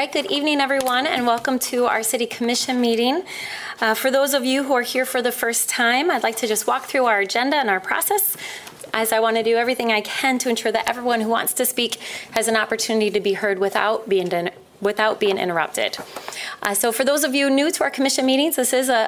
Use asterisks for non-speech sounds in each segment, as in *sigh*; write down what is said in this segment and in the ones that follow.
right, good evening, everyone, and welcome to our City Commission meeting. Uh, For those of you who are here for the first time, I'd like to just walk through our agenda and our process, as I want to do everything I can to ensure that everyone who wants to speak has an opportunity to be heard without being without being interrupted. Uh, So for those of you new to our commission meetings, this is a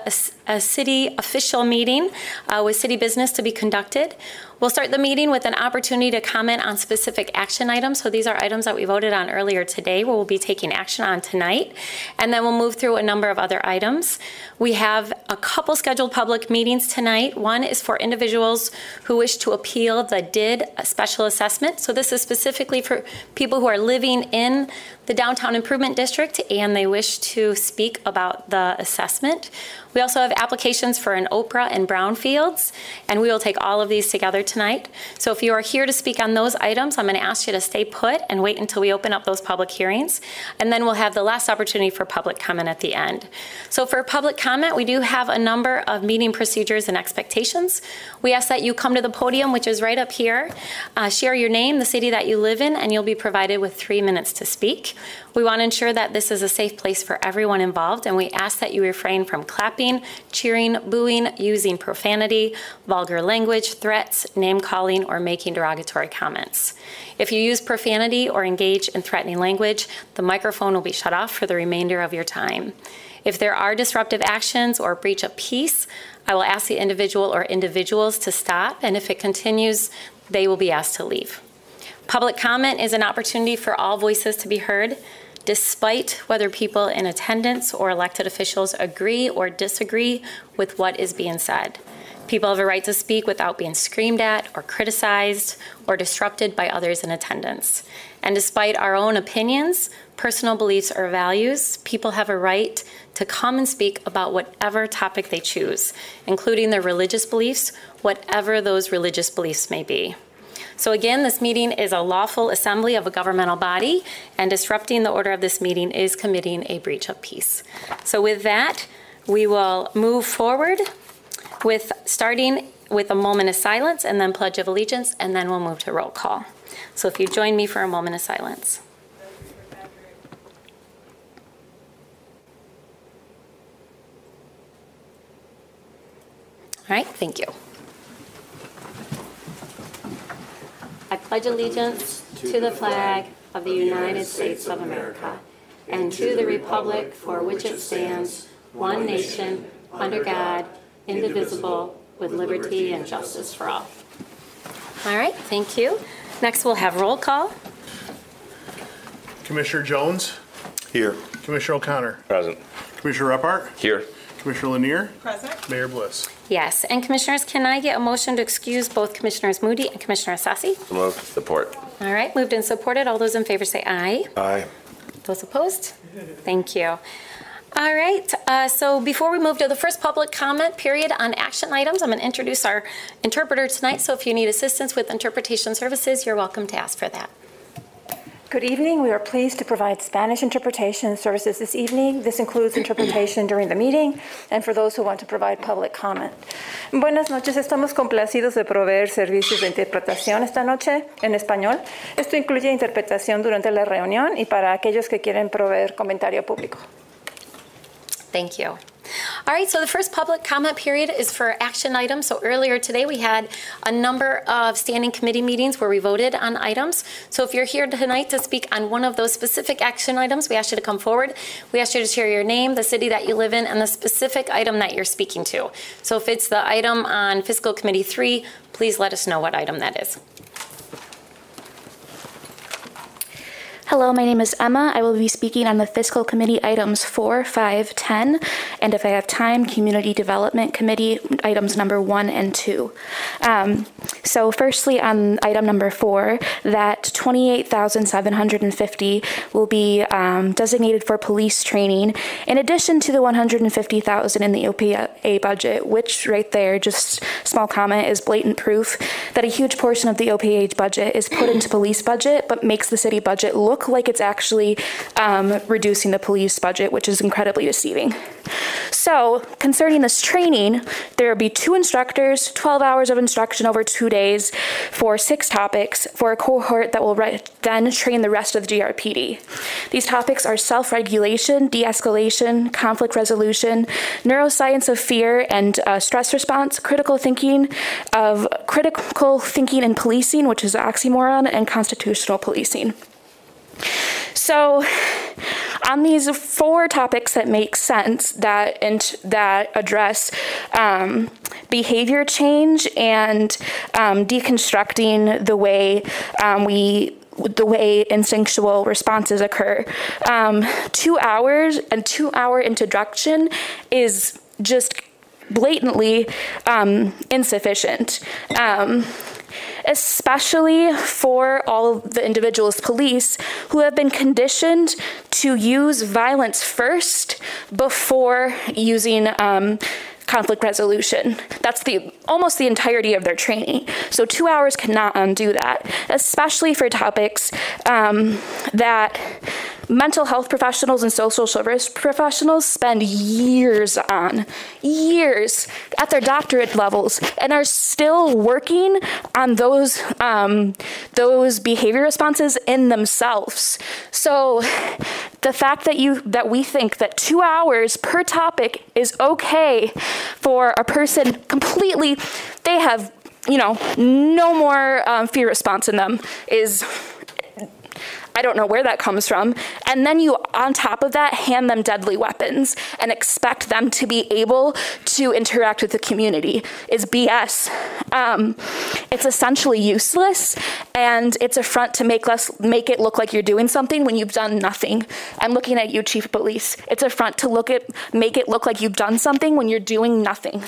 a city official meeting uh, with city business to be conducted. We'll start the meeting with an opportunity to comment on specific action items. So these are items that we voted on earlier today, we'll be taking action on tonight. And then we'll move through a number of other items. We have a couple scheduled public meetings tonight. One is for individuals who wish to appeal the DID special assessment. So this is specifically for people who are living in the downtown improvement district and they wish to speak about the assessment. We also have applications for an OPRA and Brownfields, and we will take all of these together tonight. So if you are here to speak on those items, I'm going to ask you to stay put and wait until we open up those public hearings, and then we'll have the last opportunity for public comment at the end. So for public comment, we do have a number of meeting procedures and expectations. We ask that you come to the podium, which is right up here, uh, share your name, the city that you live in, and you'll be provided with three minutes to speak. We want to ensure that this is a safe place for everyone involved, and we ask that you refrain from clapping, cheering, booing, using profanity, vulgar language, threats, name calling, or making derogatory comments. If you use profanity or engage in threatening language, the microphone will be shut off for the remainder of your time. If there are disruptive actions or breach of peace, I will ask the individual or individuals to stop, and if it continues, they will be asked to leave. Public comment is an opportunity for all voices to be heard, despite whether people in attendance or elected officials agree or disagree with what is being said. People have a right to speak without being screamed at or criticized or disrupted by others in attendance. And despite our own opinions, personal beliefs, or values, people have a right to come and speak about whatever topic they choose, including their religious beliefs, whatever those religious beliefs may be. So again, this meeting is a lawful assembly of a governmental body, and disrupting the order of this meeting is committing a breach of peace. So with that, we will move forward with starting with a moment of silence and then pledge of allegiance, and then we'll move to roll call. So if you join me for a moment of silence. All right, thank you. I pledge allegiance to the flag of the United States of America and to the republic for which it stands, one nation, under God, indivisible, with liberty and justice for all. All right, thank you. Next, we'll have roll call. Commissioner Jones, Here. Commissioner O'Connor, Present. Commissioner Reppart, Here. Commissioner Lenear, Present. Mayor Bliss. Yes, and commissioners, can I get a motion to excuse both Commissioners Moody and Commissioner Ysasi? So moved. Support. All right, moved and supported. All those in favor say aye. Aye. Those opposed? Thank you. All right, uh, so before we move to the first public comment period on action items, I'm going to introduce our interpreter tonight. So if you need assistance with interpretation services, you're welcome to ask for that. Good evening. We are pleased to provide Spanish interpretation services this evening. This includes interpretation during the meeting and for those who want to provide public comment. Buenas noches. Estamos complacidos de proveer servicios de interpretación esta noche en español. Esto incluye interpretación durante la reunión y para aquellos que quieren proveer comentario público. Thank you. All right, so the first public comment period is for action items. So earlier today, we had a number of standing committee meetings where we voted on items. So if you're here tonight to speak on one of those specific action items, we ask you to come forward. We ask you to share your name, the city that you live in, and the specific item that you're speaking to. So if it's the item on Fiscal Committee 3, please let us know what item that is. Hello, my name is Emma. I will be speaking on the Fiscal Committee items 4, 5, 10, and if I have time, Community Development Committee items number 1 and 2. Um, so, firstly, on item number 4, that 28750 will be um, designated for police training, in addition to the 150000 in the OPA budget, which right there, just small comment, is blatant proof that a huge portion of the OPA budget is put into police budget, but makes the city budget look look like it's actually um, reducing the police budget, which is incredibly deceiving. So, concerning this training, there will be two instructors, 12 hours of instruction over two days for six topics for a cohort that will re- then train the rest of the GRPD. These topics are self regulation, de escalation, conflict resolution, neuroscience of fear and uh, stress response, critical thinking of critical thinking and policing, which is an oxymoron, and constitutional policing. So, on these four topics that make sense that that address um, behavior change and um, deconstructing the way um, we the way instinctual responses occur. Um, two hours and two hour introduction is just blatantly um, insufficient. Especially for all of the individuals police who have been conditioned to use violence first before using um, conflict resolution. That's the almost the entirety of their training. So two hours cannot undo that, especially for topics um, that mental health professionals and social service professionals spend years on, years at their doctorate levels, and are still working on those um, those behavior responses in themselves. So the fact that you that we think that two hours per topic is okay for a person completely they have you know no more um, fear response in them is I don't know where that comes from. And then you, on top of that, hand them deadly weapons and expect them to be able to interact with the community is BS. Um, it's essentially useless, and it's a front to make less make it look like you're doing something when you've done nothing. I'm looking at you, Chief of Police. It's a front to look at make it look like you've done something when you're doing nothing.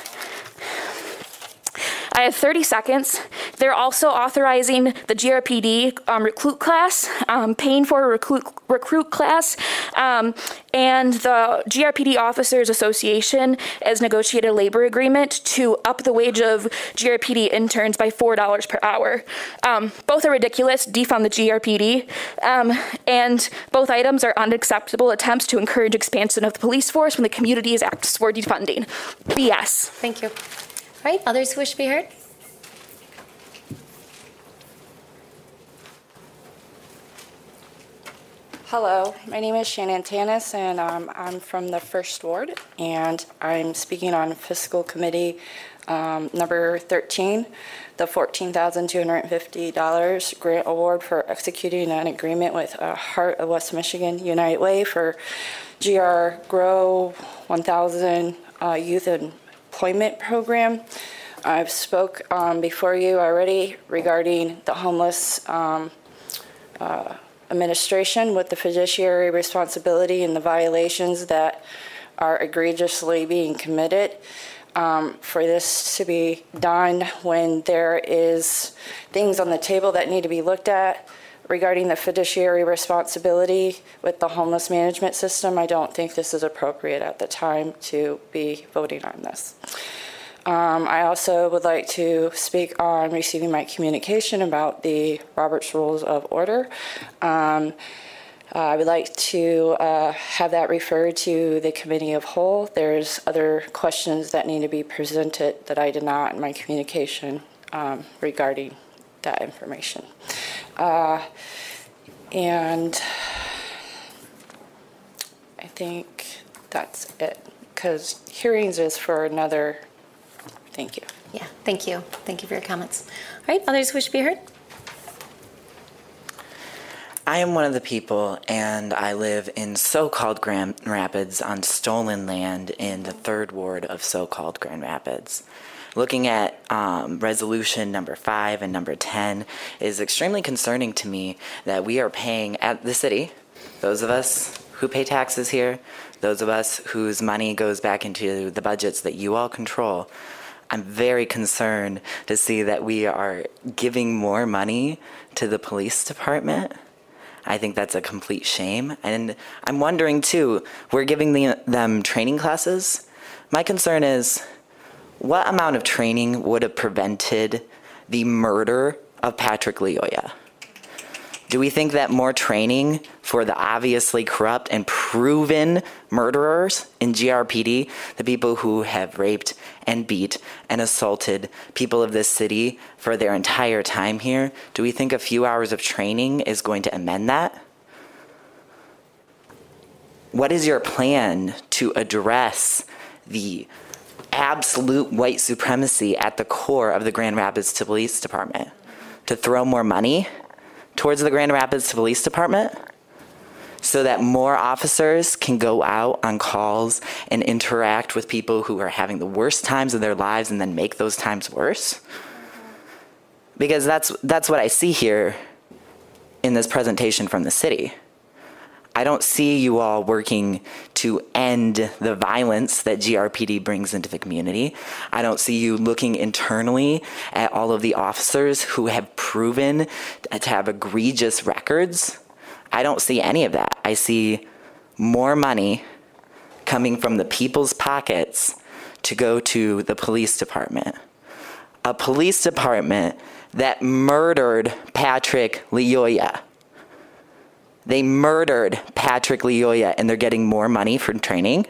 I have 30 seconds. They're also authorizing the GRPD um, recruit class, um, paying for a recruit, recruit class, um, and the GRPD Officers Association has negotiated a labor agreement to up the wage of GRPD interns by $4 per hour. Um, both are ridiculous, defund the GRPD, um, and both items are unacceptable attempts to encourage expansion of the police force when the community is asks for defunding. BS. Thank you. Right, others who wish to be heard? Hello, my name is Shannon Tanis, and um, I'm from the First Ward, and I'm speaking on Fiscal Committee um, number 13, the $14,250 grant award for executing an agreement with uh, Heart of West Michigan United Way for GR Grow 1000 uh, Youth Employment Program. I've spoke um, before you already regarding the homeless um, uh, administration with the fiduciary responsibility and the violations that are egregiously being committed. Um, for this to be done when there is things on the table that need to be looked at regarding the fiduciary responsibility with the homeless management system, I don't think this is appropriate at the time to be voting on this. Um, I also would like to speak on receiving my communication about the Robert's Rules of Order. Um, uh, I would like to uh, have that referred to the Committee of Whole. There's other questions that need to be presented that I did not in my communication um, regarding that information. Uh, and I think that's it, because hearings is for another Thank you. Yeah, thank you. Thank you for your comments. All right, others wish to be heard? I am one of the people, and I live in so called Grand Rapids on stolen land in the third ward of so called Grand Rapids. Looking at um, resolution number five and number 10 is extremely concerning to me that we are paying at the city, those of us who pay taxes here, those of us whose money goes back into the budgets that you all control, I'm very concerned to see that we are giving more money to the police department. I think that's a complete shame. And I'm wondering too, we're giving the, them training classes. My concern is what amount of training would have prevented the murder of Patrick Lyoya? Do we think that more training for the obviously corrupt and proven murderers in GRPD, the people who have raped and beat and assaulted people of this city for their entire time here, do we think a few hours of training is going to amend that? What is your plan to address the absolute white supremacy at the core of the Grand Rapids Police Department? To throw more money towards the Grand Rapids Police Department? so that more officers can go out on calls and interact with people who are having the worst times of their lives and then make those times worse? Because that's that's what I see here in this presentation from the city. I don't see you all working to end the violence that GRPD brings into the community. I don't see you looking internally at all of the officers who have proven to have egregious records. I don't see any of that. I see more money coming from the people's pockets to go to the police department. A police department that murdered Patrick Lyoya. They murdered Patrick Lyoya and they're getting more money for training.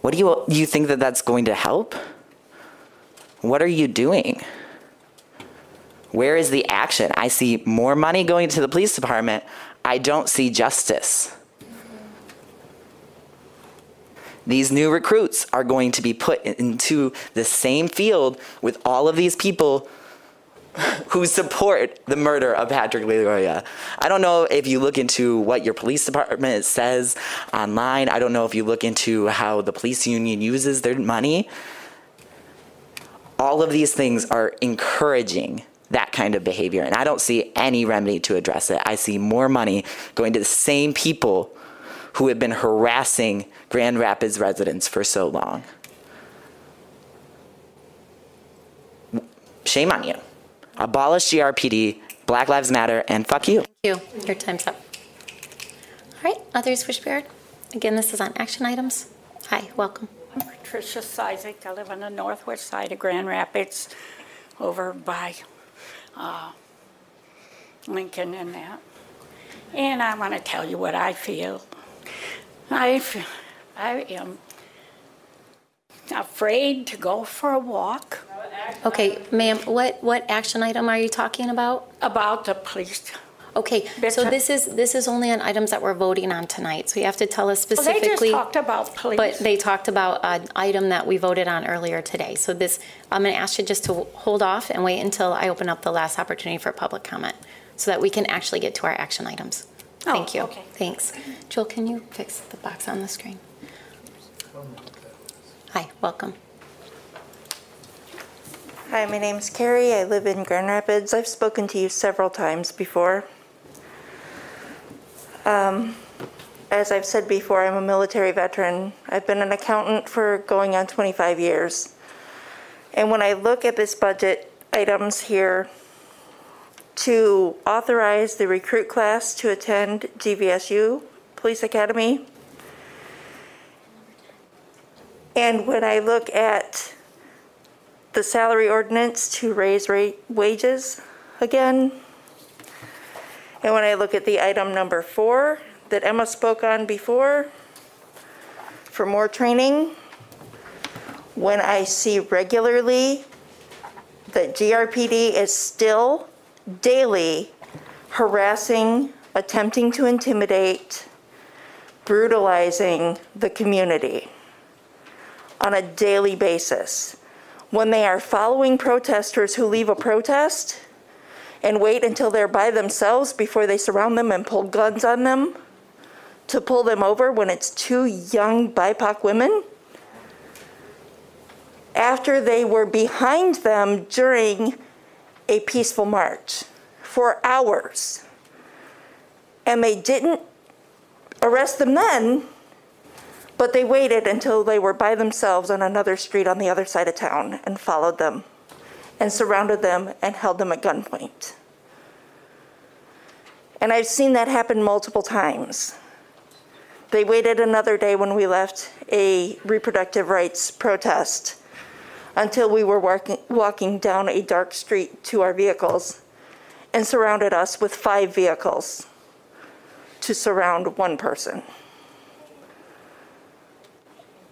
What do you, you think that that's going to help? What are you doing? Where is the action? I see more money going to the police department. I don't see justice. These new recruits are going to be put into the same field with all of these people *laughs* who support the murder of Patrick Lyoya. I don't know if you look into what your police department says online. I don't know if you look into how the police union uses their money. All of these things are encouraging that kind of behavior, and I don't see any remedy to address it. I see more money going to the same people who have been harassing Grand Rapids residents for so long. Shame on you. Abolish GRPD, Black Lives Matter, and fuck you. Thank you. Your time's up. All right, others wish to heard? Again, this is on action items. Hi, welcome. I'm Patricia Sizek. I live on the northwest side of Grand Rapids, over by uh, Lincoln and that. And I want to tell you what I feel. I feel I am afraid to go for a walk Okay, ma'am, what, what action item are you talking about? about the police. Okay, so this is, this is only on items that we're voting on tonight, so you have to tell us Well, they specifically. just talked about police. But they talked about an item that we voted on earlier today. So this, I'm going to ask you just to hold off and wait until I open up the last opportunity for public comment, so that we can actually get to our action items. Oh, Thank you. okay. Thanks. Joel, can you fix the box on the screen? Hi, welcome. Hi, my name's Carrie. I live in Grand Rapids. I've spoken to you several times before. Um, as I've said before, I'm a military veteran. I've been an accountant for going on 25 years. And when I look at this budget items here, to authorize the recruit class to attend GVSU Police Academy, and when I look at the salary ordinance to raise wages again. And when I look at the item number four that Emma spoke on before, for more training, when I see regularly that GRPD is still daily harassing, attempting to intimidate, brutalizing the community on a daily basis when they are following protesters who leave a protest and wait until they're by themselves before they surround them and pull guns on them to pull them over when it's two young BIPOC women? After they were behind them during a peaceful march for hours. And they didn't arrest them then, but they waited until they were by themselves on another street on the other side of town and followed them and surrounded them and held them at gunpoint. And I've seen that happen multiple times. They waited another day when we left a reproductive rights protest until we were walking, walking down a dark street to our vehicles and surrounded us with five vehicles to surround one person.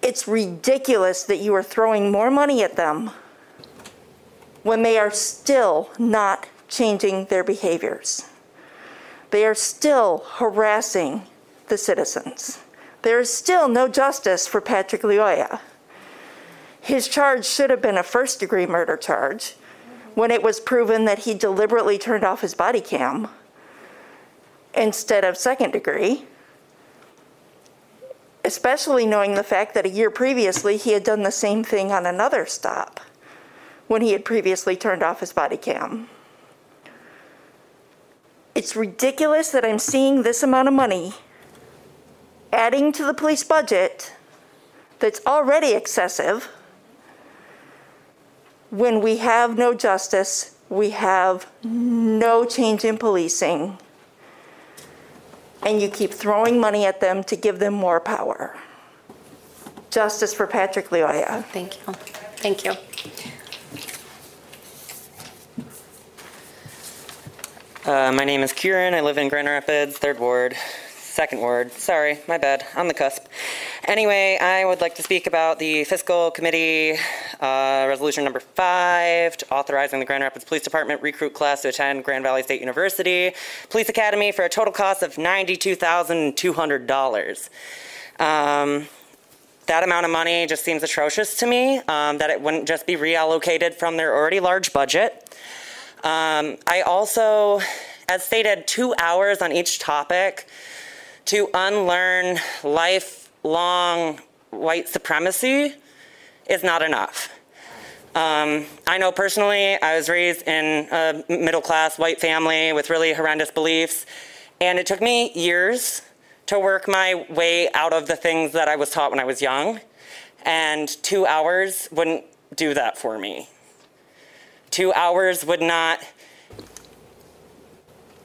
It's ridiculous that you are throwing more money at them when they are still not changing their behaviors. They are still harassing the citizens. There is still no justice for Patrick Lyoya. His charge should have been a first degree murder charge when it was proven that he deliberately turned off his body cam instead of second degree, especially knowing the fact that a year previously he had done the same thing on another stop when he had previously turned off his body cam. It's ridiculous that I'm seeing this amount of money adding to the police budget that's already excessive when we have no justice, we have no change in policing, and you keep throwing money at them to give them more power. Justice for Patrick Lyoya. Thank you. Thank you. Uh, my name is Kieran. I live in Grand Rapids, third ward, second word. Sorry, my bad. On the cusp. Anyway, I would like to speak about the fiscal committee uh, resolution number five, authorizing the Grand Rapids Police Department recruit class to attend Grand Valley State University Police Academy for a total cost of $92,200. Um, that amount of money just seems atrocious to me, um, that it wouldn't just be reallocated from their already large budget. Um, I also, as stated, two hours on each topic to unlearn lifelong white supremacy is not enough. Um, I know personally, I was raised in a middle class white family with really horrendous beliefs, and it took me years to work my way out of the things that I was taught when I was young, and two hours wouldn't do that for me. Two hours would not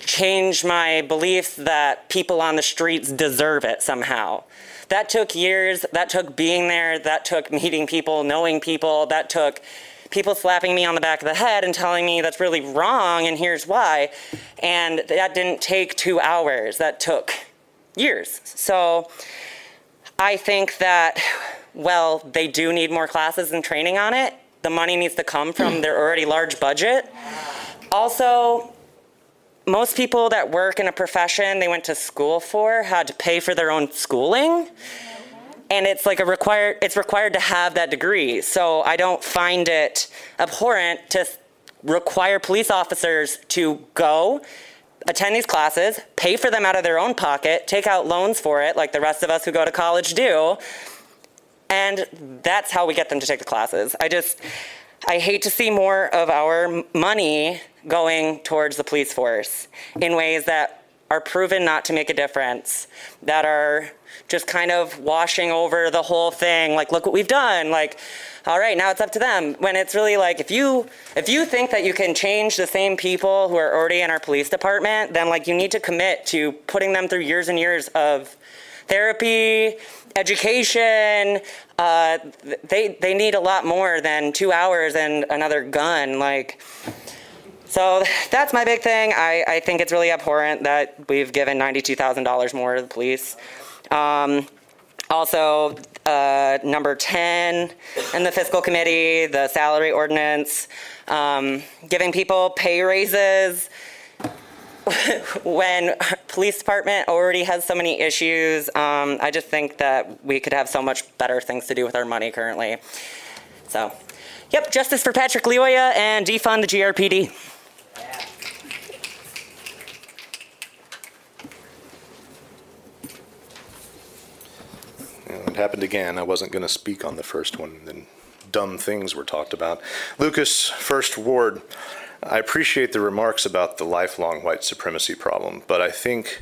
change my beliefs that people on the streets deserve it somehow. That took years, that took being there, that took meeting people, knowing people, that took people slapping me on the back of the head and telling me that's really wrong and here's why. And that didn't take two hours, that took years. So I think that, well, they do need more classes and training on it. The money needs to come from their already large budget. Also, most people that work in a profession they went to school for had to pay for their own schooling. And it's like a required it's required to have that degree. So i don't find it abhorrent to require police officers to go attend these classes pay for them out of their own pocket take out loans for it like the rest of us who go to college do. And that's how we get them to take the classes. I just I hate to see more of our money going towards the police force in ways that are proven not to make a difference, that are just kind of washing over the whole thing. Like, look what we've done. Like, all right, now it's up to them. When it's really like, if you if you think that you can change the same people who are already in our police department, then like you need to commit to putting them through years and years of therapy, education. Uh, they they need a lot more than two hours and another gun. Like, so that's my big thing. I, I think it's really abhorrent that we've given ninety-two thousand dollars more to the police. Um, also, uh, number 10 in the fiscal committee, the salary ordinance, um, giving people pay raises *laughs* when police department already has so many issues, um, I just think that we could have so much better things to do with our money currently. So, yep, justice for Patrick Lyoya and defund the GRPD. It happened again. I wasn't going to speak on the first one. Then dumb things were talked about. Lucas, First Ward. I appreciate the remarks about the lifelong white supremacy problem, but I think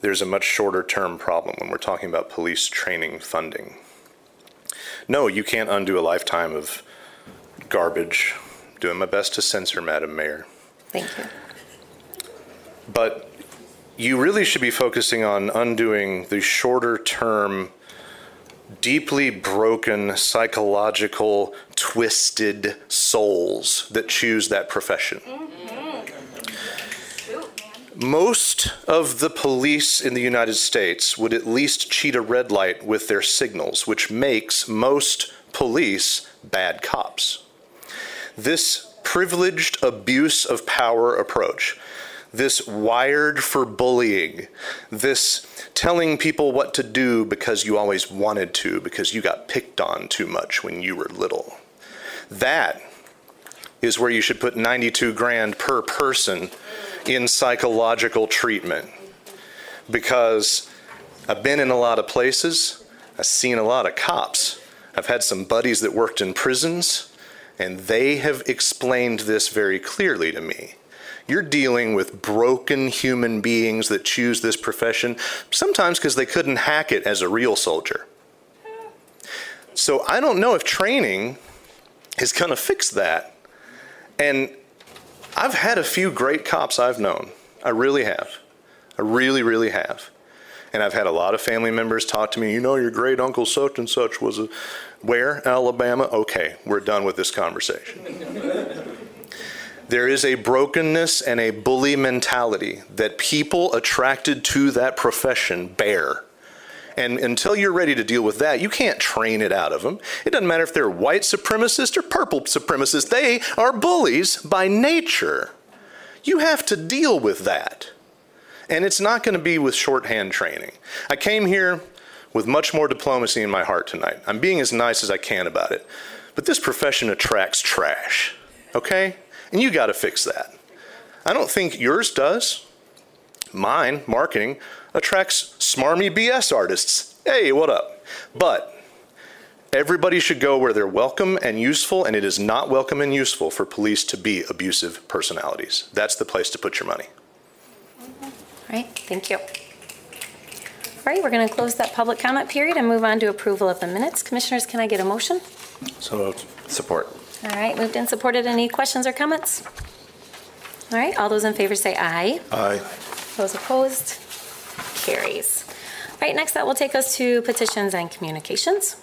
there's a much shorter term problem when we're talking about police training funding. No, you can't undo a lifetime of garbage. Doing my best to censor, Madam Mayor. Thank you. But you really should be focusing on undoing the shorter term, deeply broken psychological twisted souls that choose that profession. Mm-hmm. Most of the police in the United States would at least cheat a red light with their signals, which makes most police bad cops. This privileged abuse of power approach, this wired for bullying, this telling people what to do because you always wanted to, because you got picked on too much when you were little. That is where you should put 92 grand per person in psychological treatment. Because I've been in a lot of places, I've seen a lot of cops. I've had some buddies that worked in prisons, and they have explained this very clearly to me. You're dealing with broken human beings that choose this profession, sometimes because they couldn't hack it as a real soldier. So I don't know if training is going to fix that. And I've had a few great cops I've known. I really have. I really, really have. And I've had a lot of family members talk to me, you know, your great uncle such and such was a, where? Alabama? Okay, we're done with this conversation. *laughs* there is a brokenness and a bully mentality that people attracted to that profession bear. And until you're ready to deal with that, you can't train it out of them. It doesn't matter if they're white supremacists or purple supremacists, they are bullies by nature. You have to deal with that. And it's not going to be with shorthand training. I came here with much more diplomacy in my heart tonight. I'm being as nice as I can about it. But this profession attracts trash, okay? And you got to fix that. I don't think yours does. Mine, marketing, attracts smarmy BS artists. Hey, what up? But everybody should go where they're welcome and useful, and it is not welcome and useful for police to be abusive personalities. That's the place to put your money. All right, thank you. All right, we're going to close that public comment period and move on to approval of the minutes. Commissioners, can I get a motion? So moved. Support. All right, moved and supported. Any questions or comments? All right, all those in favor say aye. Aye. Those opposed? Carries. All right, next that will take us to petitions and communications.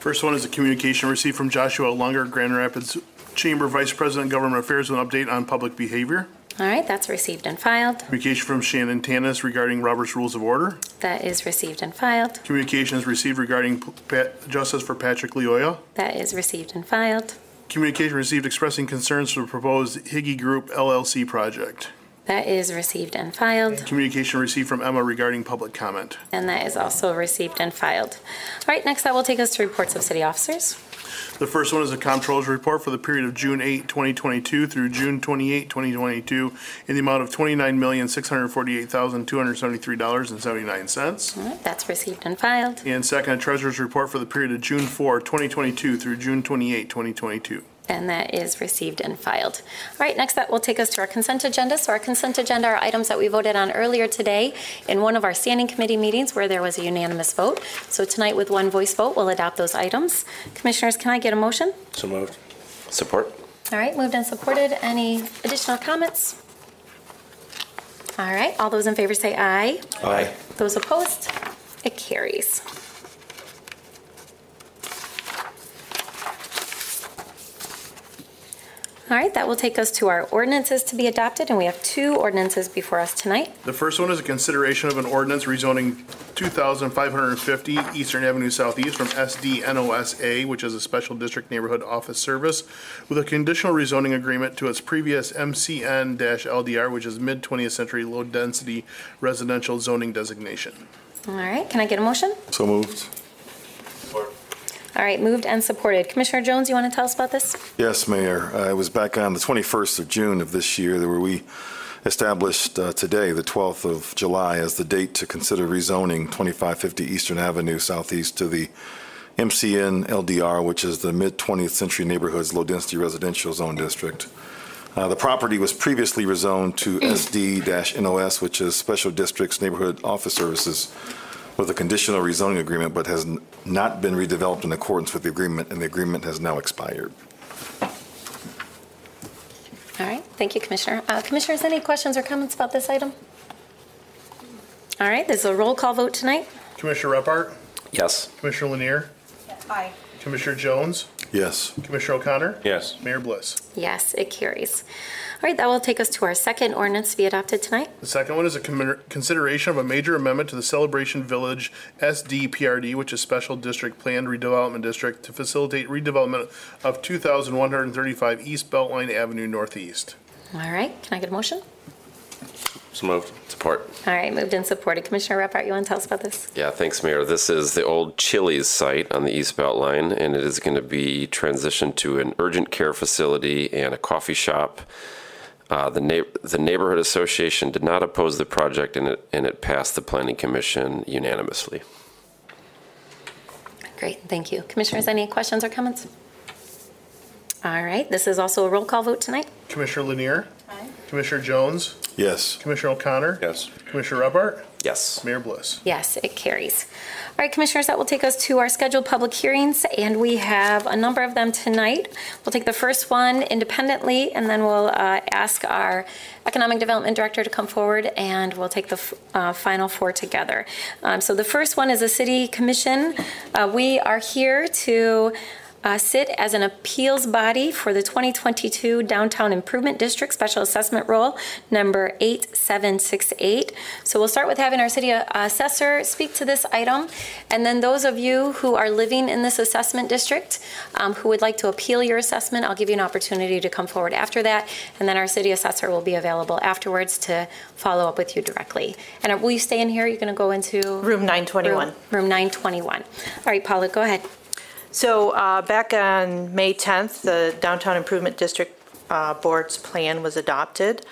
First one is a communication received from Joshua Lunger, Grand Rapids Chamber Vice President, Government Affairs, with an update on public behavior. All right, that's received and filed. Communication from Shannon Tanis regarding Robert's Rules of Order. That is received and filed. Communication is received regarding Pat- Justice for Patrick Lyoya. That is received and filed. Communication received expressing concerns for the proposed Higgy Group LLC project. That is received and filed. Communication received from Emma regarding public comment. And that is also received and filed. All right, next that will take us to reports of city officers. The first one is a comptroller's report for the period of June 8, 2022 through June 28, 2022 in the amount of $29,648,273.79. All right, that's received and filed. And second, a treasurer's report for the period of June 4, 2022 through June 28, 2022. And that is received and filed. All right, next that will take us to our consent agenda. So our consent agenda are items that we voted on earlier today in one of our standing committee meetings where there was a unanimous vote. So tonight with one voice vote, we'll adopt those items. Commissioners, can I get a motion? So moved. Support. All right, moved and supported. Any additional comments? All right, all those in favor say aye. Aye. Those opposed? It carries. All right, that will take us to our ordinances to be adopted, and we have two ordinances before us tonight. The first one is a consideration of an ordinance rezoning 2,550 Eastern Avenue Southeast from SDNOSA, which is a Special District Neighborhood Office Service, with a conditional rezoning agreement to its previous MCN-LDR, which is mid-20th century low-density residential zoning designation. All right, can I get a motion? So moved. All right, moved and supported. Commissioner Jones, you want to tell us about this? Yes, Mayor. Uh, It was back on the 21st of June of this year where we established uh, today, the 12th of July, as the date to consider rezoning 2550 Eastern Avenue Southeast to the MCN LDR, which is the mid-20th century neighborhoods low-density residential zone district. Uh, The property was previously rezoned to SD-NOS, which is Special Districts Neighborhood Office Services, with a conditional rezoning agreement, but has n- not been redeveloped in accordance with the agreement, and the agreement has now expired. All right, thank you, Commissioner. Uh, Commissioners, any questions or comments about this item? All right, this is a roll call vote tonight. Commissioner Reppart, Yes. Commissioner Lenear, Aye. Commissioner Jones, Yes. Commissioner O'Connor? Yes. Mayor Bliss? Yes, it carries. All right, that will take us to our second ordinance to be adopted tonight. The second one is a commer- consideration of a major amendment to the Celebration Village SDPRD, which is Special District Planned Redevelopment District, to facilitate redevelopment of 2,135 East Beltline Avenue Northeast. All right, can I get a motion? So moved. Support. All right, moved and supported. Commissioner Reppart, you want to tell us about this? Yeah, thanks, Mayor. This is the old Chili's site on the East Belt Line, and it is going to be transitioned to an urgent care facility and a coffee shop. Uh, the, neigh- the neighborhood association did not oppose the project, and it, and it passed the planning commission unanimously. Great, thank you. Commissioners, any questions or comments? All right, this is also a roll call vote tonight. Commissioner Lenear? Aye. Commissioner Jones? Yes. Commissioner O'Connor? Yes. Commissioner Reppart? Yes. Mayor Bliss? Yes, it carries. All right, Commissioners, that will take us to our scheduled public hearings, and we have a number of them tonight. We'll take the first one independently, and then we'll uh, ask our Economic Development Director to come forward, and we'll take the f- uh, final four together. Um, So the first one is a City Commission. Uh, We are here to uh, sit as an appeals body for the 2022 Downtown Improvement District Special Assessment Roll, number 8768. So we'll start with having our city uh, assessor speak to this item, and then those of you who are living in this assessment district um, who would like to appeal your assessment, I'll give you an opportunity to come forward after that, and then our city assessor will be available afterwards to follow up with you directly. And will you stay in here? You're going to go into? Room 921. Room- Room 921. All right, Paula, go ahead. So uh, back on May 10th, the Downtown Improvement District uh, Board's plan was adopted.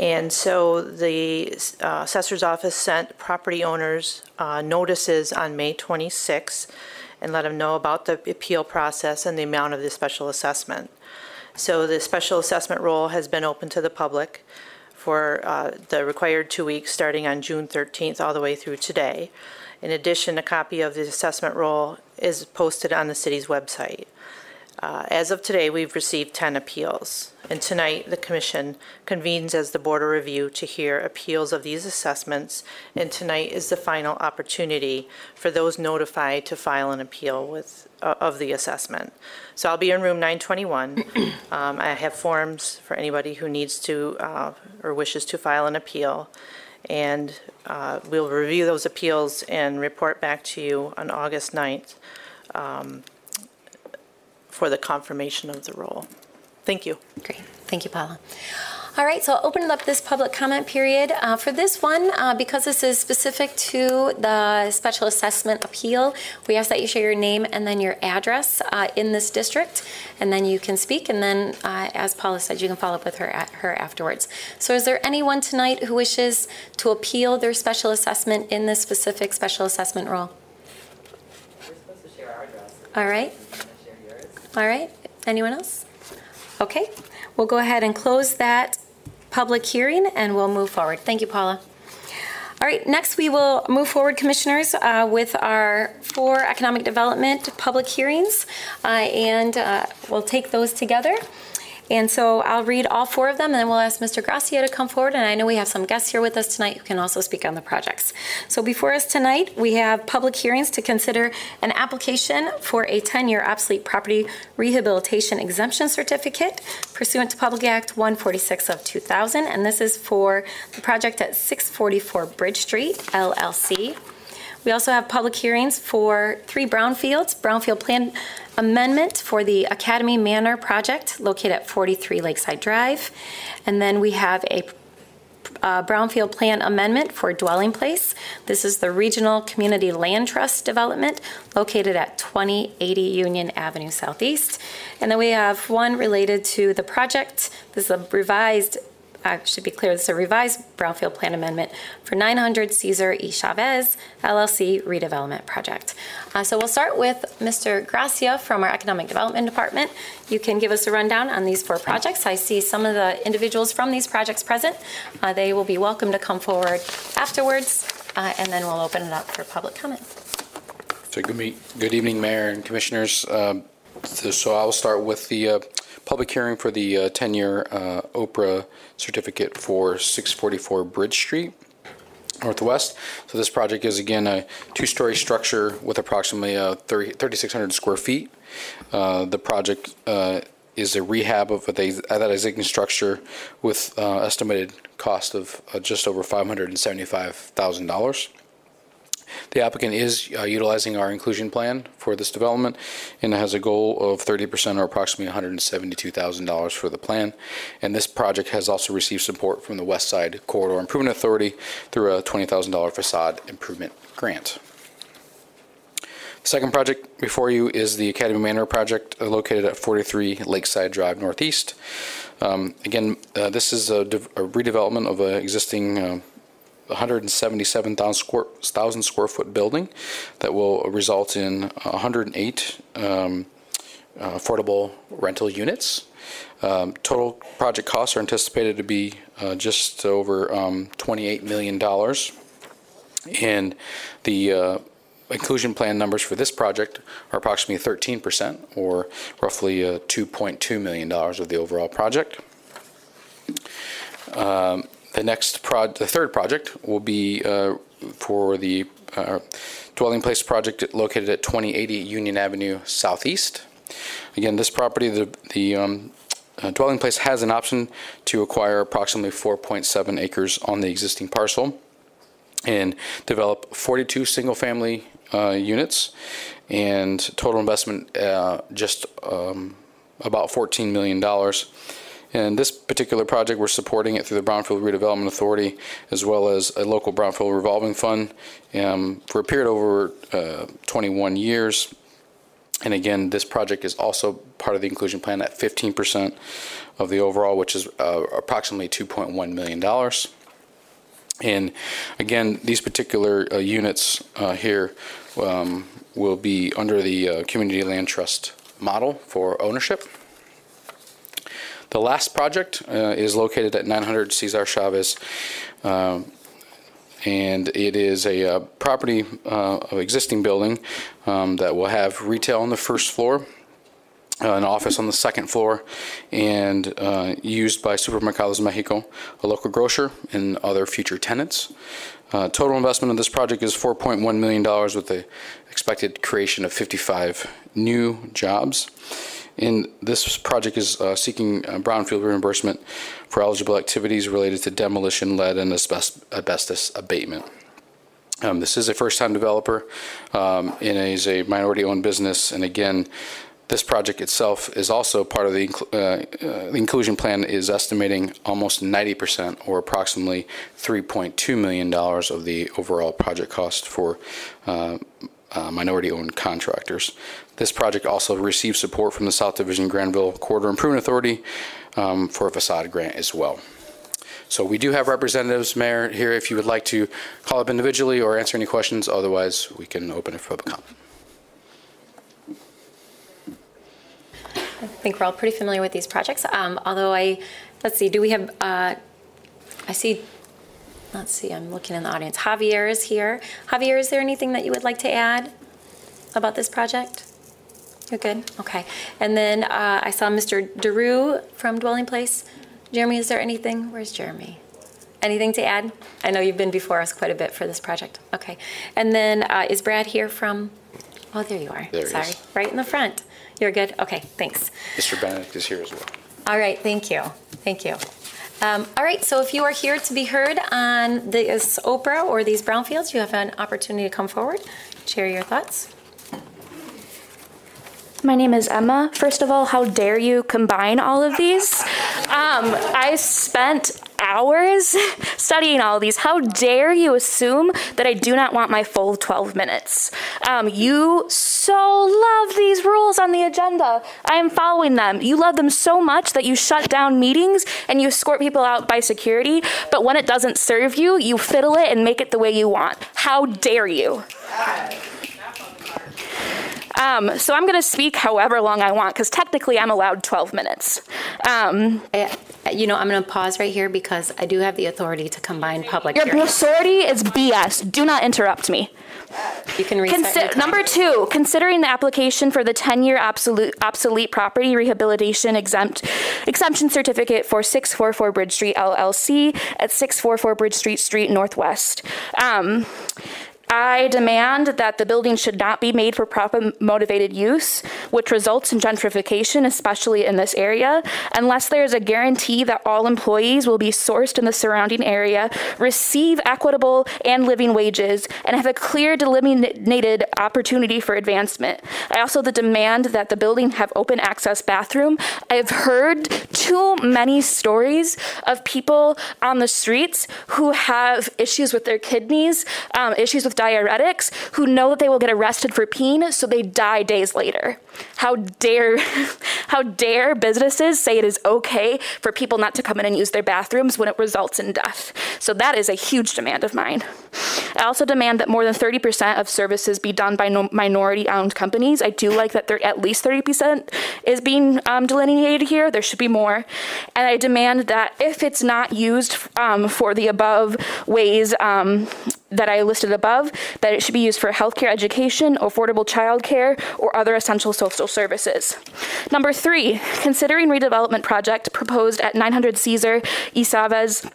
And so the uh, Assessor's Office sent property owners uh, notices on May 26th and let them know about the appeal process and the amount of the special assessment. So the special assessment roll has been open to the public for uh, the required two weeks, starting on June 13th all the way through today. In addition, a copy of the assessment roll is posted on the city's website. Uh, As of today, we've received 10 appeals, and tonight, the commission convenes as the Board of Review to hear appeals of these assessments, and tonight is the final opportunity for those notified to file an appeal with, uh, of the assessment. So I'll be in room 921. Um, I have forms for anybody who needs to, uh, or wishes to file an appeal, and uh, we'll review those appeals and report back to you on August 9th um, for the confirmation of the role. Thank you. Great. Thank you, Paula. All right, so I'll open up this public comment period. Uh, For this one, uh, because this is specific to the special assessment appeal, we ask that you share your name and then your address uh, in this district, and then you can speak, and then, uh, as Paula said, you can follow up with her at her afterwards. So is there anyone tonight who wishes to appeal their special assessment in this specific special assessment role? All right. All right. Anyone else? Okay. We'll go ahead and close that public hearing and we'll move forward. Thank you, Paula. All right, next we will move forward, Commissioners, uh, with our four economic development public hearings, uh, and uh, we'll take those together. And so I'll read all four of them, and then we'll ask Mr. Gracia to come forward. And I know we have some guests here with us tonight who can also speak on the projects. So before us tonight, we have public hearings to consider an application for a 10-year obsolete property rehabilitation exemption certificate pursuant to Public Act 146 of 2000, and this is for the project at 644 Bridge Street, LLC. We also have public hearings for three brownfields, brownfield plan amendment for the Academy Manor project located at 43 Lakeside Drive. And then we have a uh, brownfield plan amendment for dwelling place. This is the Regional Community Land Trust Development located at 2080 Union Avenue Southeast. And then we have one related to the project. This is a revised uh, should be clear, this is a revised brownfield plan amendment for 900 Cesar E. Chavez LLC redevelopment project. Uh, So we'll start with Mr. Gracia from our Economic Development Department. You can give us a rundown on these four projects. I see some of the individuals from these projects present. Uh, They will be welcome to come forward afterwards, uh, and then we'll open it up for public comment. So good meet, good evening, Mayor and Commissioners. Um, So I will start with the uh, public hearing for the uh, 10-year uh, OPRA certificate for 644 Bridge Street Northwest. So this project is again a two-story structure with approximately uh, 30 3,600 square feet. Uh, The project uh, is a rehab of that existing structure with uh, estimated cost of uh, just over $575,000. The applicant is uh, utilizing our inclusion plan for this development and has a goal of 30% or approximately $172,000 for the plan. And this project has also received support from the West Side Corridor Improvement Authority through a $20,000 facade improvement grant. The Second project before you is the Academy Manor project uh, located at 43 Lakeside Drive Northeast. Um, Again, uh, this is a a redevelopment of an existing uh, 177,000 square, thousand square foot building that will result in 108 um, uh, affordable rental units. Um, Total project costs are anticipated to be uh, just over um, $28 million. And the uh, inclusion plan numbers for this project are approximately 13%, or roughly uh, $2.2 million of the overall project. Um, The next prod, the third project will be uh, for the uh, dwelling place project located at 2080 Union Avenue Southeast. Again, this property, the, the um, uh, dwelling place has an option to acquire approximately 4.7 acres on the existing parcel and develop 42 single-family uh, units and total investment uh, just um, about $14 million. And this particular project, we're supporting it through the Brownfield Redevelopment Authority as well as a local Brownfield revolving fund um, for a period over uh, 21 years. And again, this project is also part of the inclusion plan at 15% of the overall, which is uh, approximately $2.1 million. And again, these particular uh, units uh, here um, will be under the uh, Community Land Trust model for ownership. The last project uh, is located at 900 Cesar Chavez, um, and it is a uh, property uh, of existing building um, that will have retail on the first floor, uh, an office on the second floor, and uh, used by Supermercados Mexico, a local grocer, and other future tenants. Uh, Total investment of this project is $4.1 million with the expected creation of 55 new jobs. And this project is uh, seeking uh, brownfield reimbursement for eligible activities related to demolition, lead, and asbest- asbestos abatement. Um, This is a first-time developer, um, and is a minority-owned business. And again, this project itself is also part of the uh, uh, the inclusion plan is estimating almost 90% or approximately $3.2 million of the overall project cost for uh, uh, minority-owned contractors. This project also received support from the South Division Grandville Corridor Improvement Authority um, for a facade grant as well. So we do have representatives, Mayor, here if you would like to call up individually or answer any questions. Otherwise, we can open it for public comment. I think we're all pretty familiar with these projects. Um, although I, let's see, do we have, uh, I see, let's see, I'm looking in the audience. Javier is here. Javier, is there anything that you would like to add about this project? You're good? Okay. And then uh, I saw Mr. DeRoo from Dwelling Place. Jeremy, is there anything? Where's Jeremy? Anything to add? I know you've been before us quite a bit for this project. Okay. And then uh, is Brad here from, oh, there you are. There he Sorry. is. Right in the front. You're good? Okay, thanks. Mr. Benedict is here as well. All right, thank you. Thank you. Um, all right, so if you are here to be heard on this OPRA or these brownfields, you have an opportunity to come forward, share your thoughts. My name is Emma. First of all, how dare you combine all of these? Um, I spent hours *laughs* studying all these. How dare you assume that I do not want my full 12 minutes? Um, you so love these rules on the agenda. I am following them. You love them so much that you shut down meetings and you escort people out by security, but when it doesn't serve you, you fiddle it and make it the way you want. How dare you? Um, so I'm going to speak however long I want because technically I'm allowed 12 minutes. Um, you know, I'm going to pause right here because I do have the authority to combine public Your hearings. authority is BS. Do not interrupt me. You can reset Consi- number two, considering the application for the 10-year absolute obsolete property rehabilitation exempt exemption certificate for 644 Bridge Street LLC at 644 Bridge Street Street Northwest. Um, I demand that the building should not be made for profit motivated use, which results in gentrification, especially in this area, unless there is a guarantee that all employees will be sourced in the surrounding area, receive equitable and living wages, and have a clear delimited opportunity for advancement. I also demand that the building have open access bathroom. I've heard too many stories of people on the streets who have issues with their kidneys, um, issues with diuretics, who know that they will get arrested for peeing, so they die days later. How dare, *laughs* how dare businesses say it is okay for people not to come in and use their bathrooms when it results in death? So that is a huge demand of mine. I also demand that more than 30% of services be done by no minority-owned companies. I do like that there at least 30% is being um, delineated here. There should be more. And I demand that if it's not used um, for the above ways um, that I listed above, that it should be used for healthcare, education, affordable childcare, or other essential social services. Number three, considering redevelopment project proposed at 900 Cesar Chavez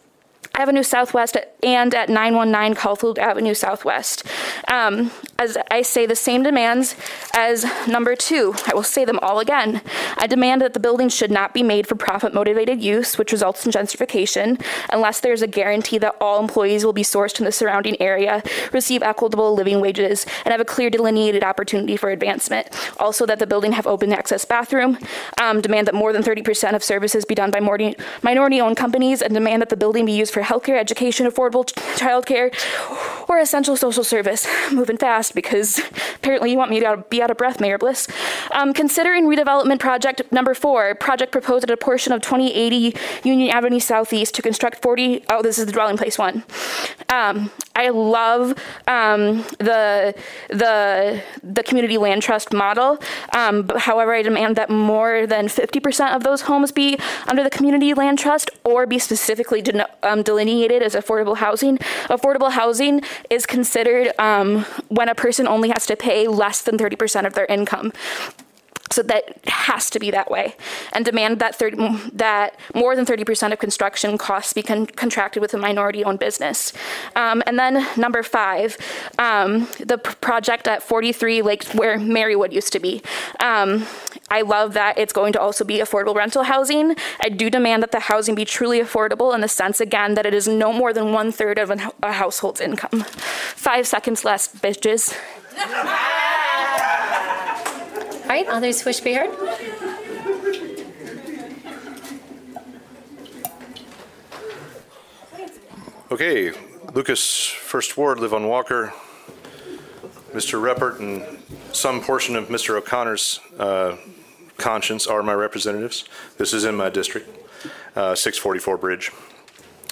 Avenue Southwest and at 919 Caulfield Avenue Southwest. Um, as I say the same demands as number two, I will say them all again. I demand that the building should not be made for profit motivated use, which results in gentrification, unless there's a guarantee that all employees will be sourced in the surrounding area, receive equitable living wages, and have a clear delineated opportunity for advancement. Also, that the building have open access bathroom. Um, demand that more than 30% of services be done by minority owned companies, and demand that the building be used for healthcare, education, affordable childcare, or essential social service. *sighs* Moving fast because *laughs* apparently you want me to be out of breath, Mayor Bliss. Um, considering redevelopment project number four, project proposed at a portion of 2080 Union Avenue Southeast to construct 40, oh, this is the dwelling place one. Um, I love um, the, the, the community land trust model. Um, but however, I demand that more than 50% of those homes be under the community land trust or be specifically um, delineated as affordable housing. Affordable housing is considered um, when a person only has to pay less than 30% of their income. So that has to be that way, and demand that 30, that more than 30% of construction costs be con contracted with a minority-owned business. Um, and then number five, um, the project at 43 Lakes, where Marywood used to be. Um, I love that it's going to also be affordable rental housing. I do demand that the housing be truly affordable in the sense, again, that it is no more than one third of a household's income. Five seconds less, bitches. *laughs* All right, others wish to be heard? Okay, Lucas, First Ward, live on Walker. Mr. Reppart and some portion of Mr. O'Connor's uh, conscience are my representatives. This is in my district, uh, 644 Bridge.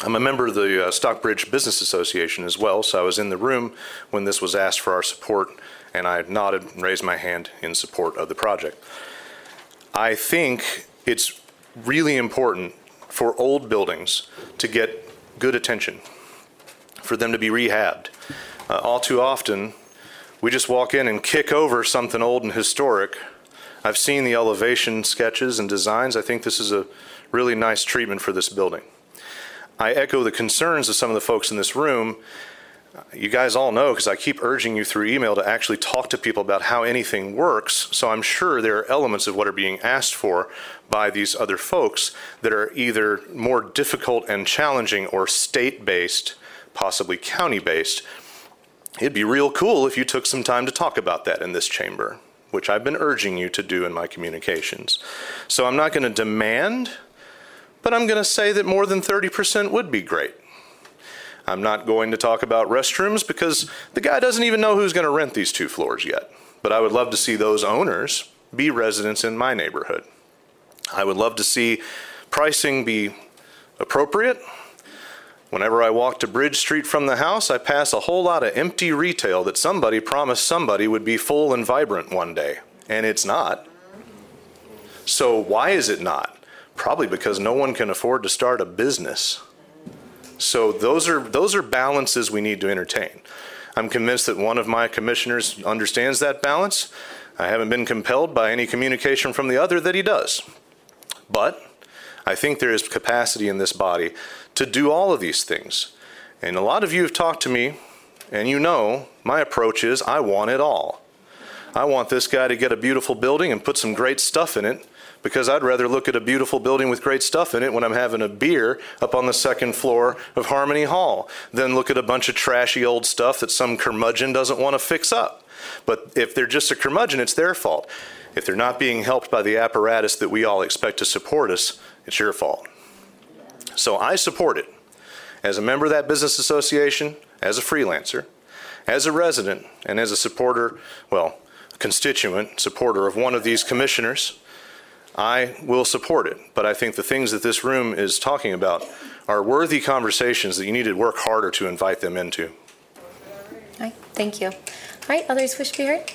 I'm a member of the uh, Stockbridge Business Association as well, so I was in the room when this was asked for our support and I nodded and raised my hand in support of the project. I think it's really important for old buildings to get good attention, for them to be rehabbed. Uh, all too often, we just walk in and kick over something old and historic. I've seen the elevation sketches and designs. I think this is a really nice treatment for this building. I echo the concerns of some of the folks in this room you guys all know because I keep urging you through email to actually talk to people about how anything works. So I'm sure there are elements of what are being asked for by these other folks that are either more difficult and challenging or state based, possibly county based. It'd be real cool if you took some time to talk about that in this chamber, which I've been urging you to do in my communications. So I'm not going to demand, but I'm going to say that more than 30% would be great. I'm not going to talk about restrooms because the guy doesn't even know who's going to rent these two floors yet. But I would love to see those owners be residents in my neighborhood. I would love to see pricing be appropriate. Whenever I walk to Bridge Street from the house, I pass a whole lot of empty retail that somebody promised somebody would be full and vibrant one day, and it's not. So, why is it not? Probably because no one can afford to start a business. So those are those are balances we need to entertain. I'm convinced that one of my commissioners understands that balance. I haven't been compelled by any communication from the other that he does. But I think there is capacity in this body to do all of these things. And a lot of you have talked to me And you know, my approach is I want it all. I want this guy to get a beautiful building and put some great stuff in it because I'd rather look at a beautiful building with great stuff in it when I'm having a beer up on the second floor of Harmony Hall than look at a bunch of trashy old stuff that some curmudgeon doesn't want to fix up. But if they're just a curmudgeon, it's their fault. If they're not being helped by the apparatus that we all expect to support us, it's your fault. So I support it. As a member of that business association, as a freelancer, as a resident, and as a supporter, well, constituent, supporter of one of these commissioners, I will support it. But I think the things that this room is talking about are worthy conversations that you need to work harder to invite them into. All right, thank you. All right, others wish to be heard?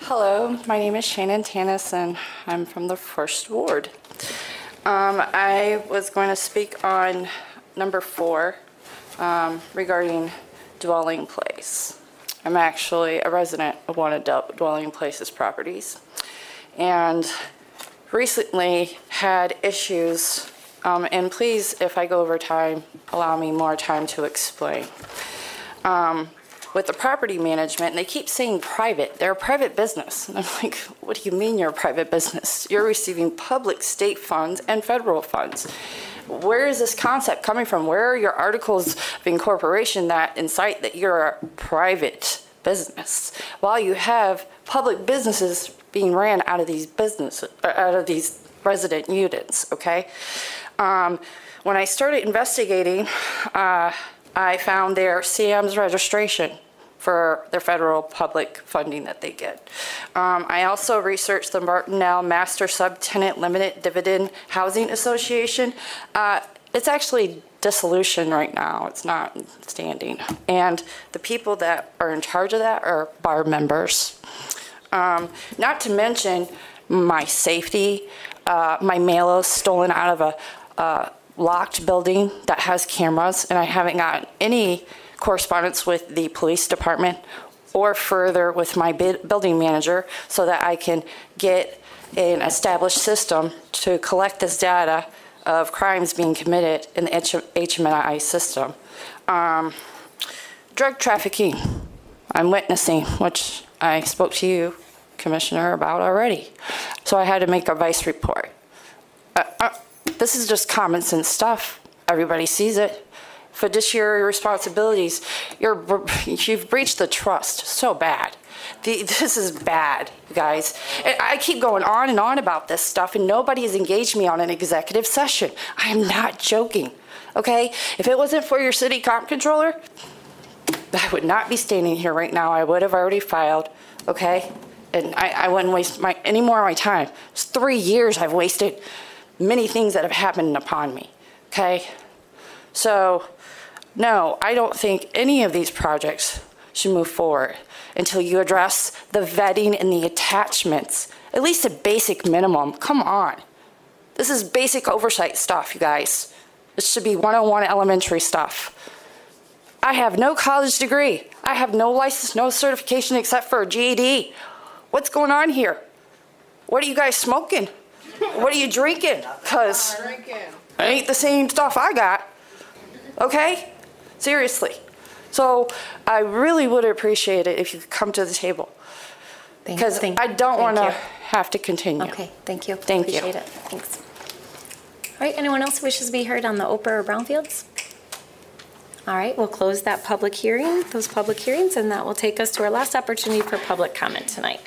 Hello, my name is Shannon Tanis, and I'm from the First Ward. Um, I was going to speak on number four um, regarding dwelling place. I'm actually a resident of one of Dwelling Places properties, and recently had issues. Um, and please, if I go over time, allow me more time to explain. Um, with the property management, and they keep saying private. They're a private business. And I'm like, what do you mean you're a private business? You're receiving public state funds and federal funds. Where is this concept coming from? Where are your articles of incorporation that incite that you're a private business while you have public businesses being ran out of these businesses, uh, out of these resident units, okay? Um, when I started investigating, uh, I found their CM's registration for their federal public funding that they get. Um, I also researched the Martinell Master Subtenant Limited Dividend Housing Association. Uh, it's actually dissolution right now. It's not standing. And the people that are in charge of that are bar members. Um, not to mention my safety. Uh, my mail is stolen out of a uh, locked building that has cameras, and I haven't gotten any correspondence with the police department or further with my building manager so that I can get an established system to collect this data of crimes being committed in the H- HMNI system. Um, drug trafficking, I'm witnessing, which I spoke to you, Commissioner, about already. So I had to make a vice report. Uh, uh, this is just common sense stuff. Everybody sees it. Fiduciary responsibilities. You're, you've breached the trust so bad. The, *laughs* this is bad, you guys. And I keep going on and on about this stuff, and nobody has engaged me on an executive session. I am not joking, okay? If it wasn't for your city comp controller, I would not be standing here right now. I would have already filed, okay? And I, I wouldn't waste my, any more of my time. It's three years I've wasted many things that have happened upon me, okay? So, no, I don't think any of these projects should move forward until you address the vetting and the attachments. At least a basic minimum. Come on. This is basic oversight stuff, you guys. This should be 101 elementary stuff. I have no college degree. I have no license, no certification except for a GED. What's going on here? What are you guys smoking? What are you drinking? *laughs* Because it ain't the same stuff I got. Okay? Seriously. So I really would appreciate it if you could come to the table. Because I don't want to you. have to continue. Okay, thank you. Thank you. Appreciate it. Thanks. All right, anyone else wishes to be heard on the OPRA or Brownfields? All right, we'll close that public hearing, those public hearings, and that will take us to our last opportunity for public comment tonight.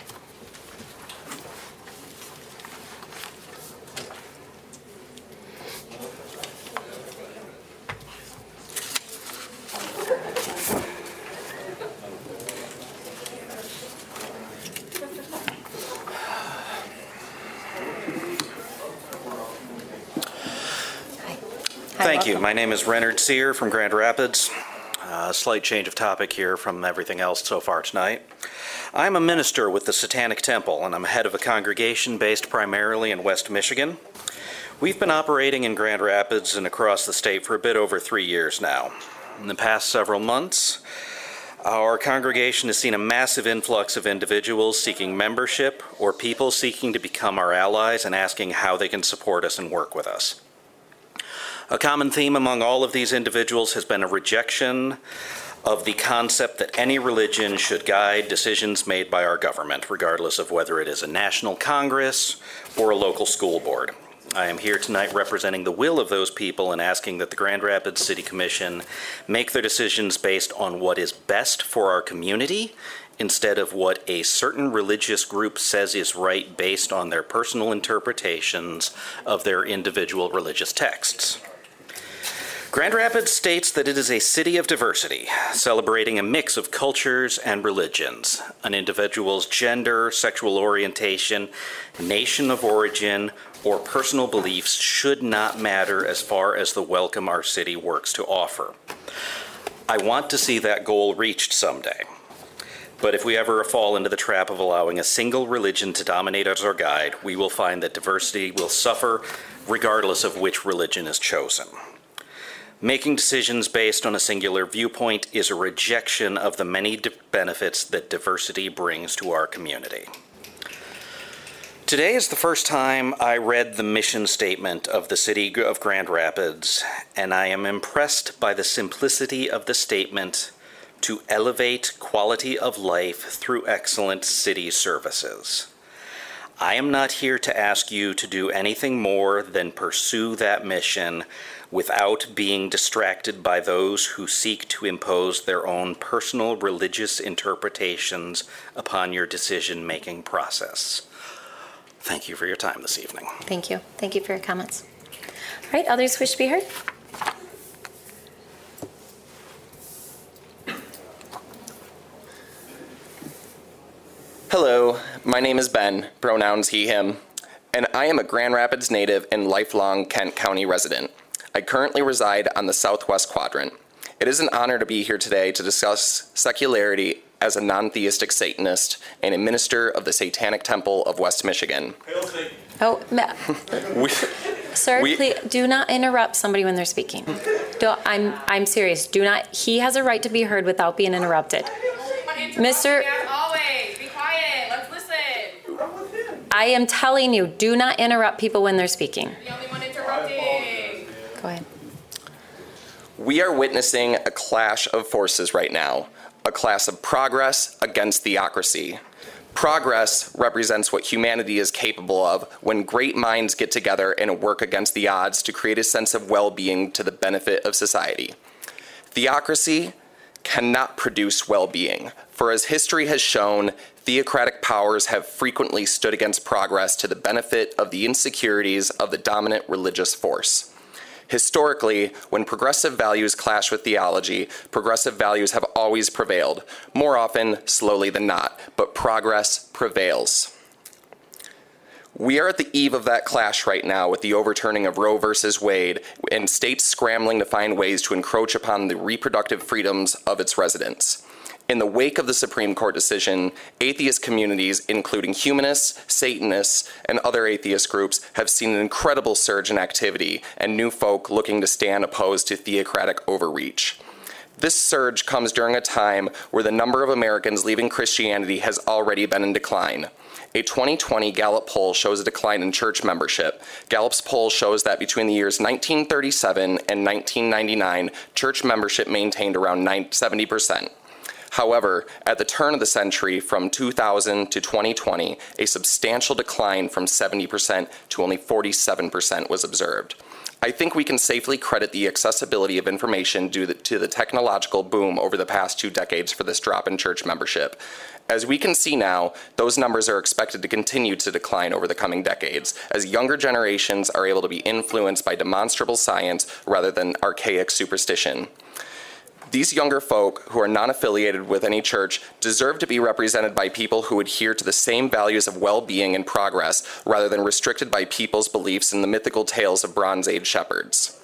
Thank you. My name is Renard Sear from Grand Rapids. A slight change of topic here from everything else so far tonight. I'm a minister with the Satanic Temple, and I'm head of a congregation based primarily in West Michigan. We've been operating in Grand Rapids and across the state for a bit over three years now. In the past several months, our congregation has seen a massive influx of individuals seeking membership or people seeking to become our allies and asking how they can support us and work with us. A common theme among all of these individuals has been a rejection of the concept that any religion should guide decisions made by our government, regardless of whether it is a national Congress or a local school board. I am here tonight representing the will of those people and asking that the Grand Rapids City Commission make their decisions based on what is best for our community instead of what a certain religious group says is right based on their personal interpretations of their individual religious texts. Grand Rapids states that it is a city of diversity, celebrating a mix of cultures and religions. An individual's gender, sexual orientation, nation of origin, or personal beliefs should not matter as far as the welcome our city works to offer. I want to see that goal reached someday. But if we ever fall into the trap of allowing a single religion to dominate as our guide, we will find that diversity will suffer regardless of which religion is chosen. Making decisions based on a singular viewpoint is a rejection of the many benefits that diversity brings to our community. Today is the first time I read the mission statement of the City of Grand Rapids, and I am impressed by the simplicity of the statement to elevate quality of life through excellent city services. I am not here to ask you to do anything more than pursue that mission without being distracted by those who seek to impose their own personal religious interpretations upon your decision making process. Thank you for your time this evening. Thank you. Thank you for your comments. All right, others wish to be heard? Hello, my name is Ben, pronouns he, him, and I am a Grand Rapids native and lifelong Kent County resident. I currently reside on the southwest quadrant. It is an honor to be here today to discuss secularity as a non theistic Satanist and a minister of the Satanic Temple of West Michigan. Oh, ma- *laughs* sir, we- please do not interrupt somebody when they're speaking. Do, I'm, I'm serious. Do not, he has a right to be heard without being interrupted. Mr. Always, be quiet. Let's listen. I am telling you, do not interrupt people when they're speaking. Go ahead. We are witnessing a clash of forces right now a clash of progress against theocracy. Progress represents what humanity is capable of when great minds get together and work against the odds to create a sense of well being to the benefit of society. Theocracy cannot produce well being, for as history has shown, theocratic powers have frequently stood against progress to the benefit of the insecurities of the dominant religious force. Historically, when progressive values clash with theology, progressive values have always prevailed, more often slowly than not, but progress prevails. We are at the eve of that clash right now with the overturning of Roe versus Wade and states scrambling to find ways to encroach upon the reproductive freedoms of its residents. In the wake of the Supreme Court decision, atheist communities, including humanists, Satanists, and other atheist groups, have seen an incredible surge in activity and new folk looking to stand opposed to theocratic overreach. This surge comes during a time where the number of Americans leaving Christianity has already been in decline. A 2020 Gallup poll shows a decline in church membership. Gallup's poll shows that between the years 1937 and 1999, church membership maintained around 70%. However, at the turn of the century, from 2000 to 2020, a substantial decline from 70% to only 47% was observed. I think we can safely credit the accessibility of information due to the technological boom over the past two decades for this drop in church membership. As we can see now, those numbers are expected to continue to decline over the coming decades, as younger generations are able to be influenced by demonstrable science rather than archaic superstition. These younger folk, who are non affiliated with any church, deserve to be represented by people who adhere to the same values of well being and progress rather than restricted by people's beliefs in the mythical tales of Bronze Age shepherds.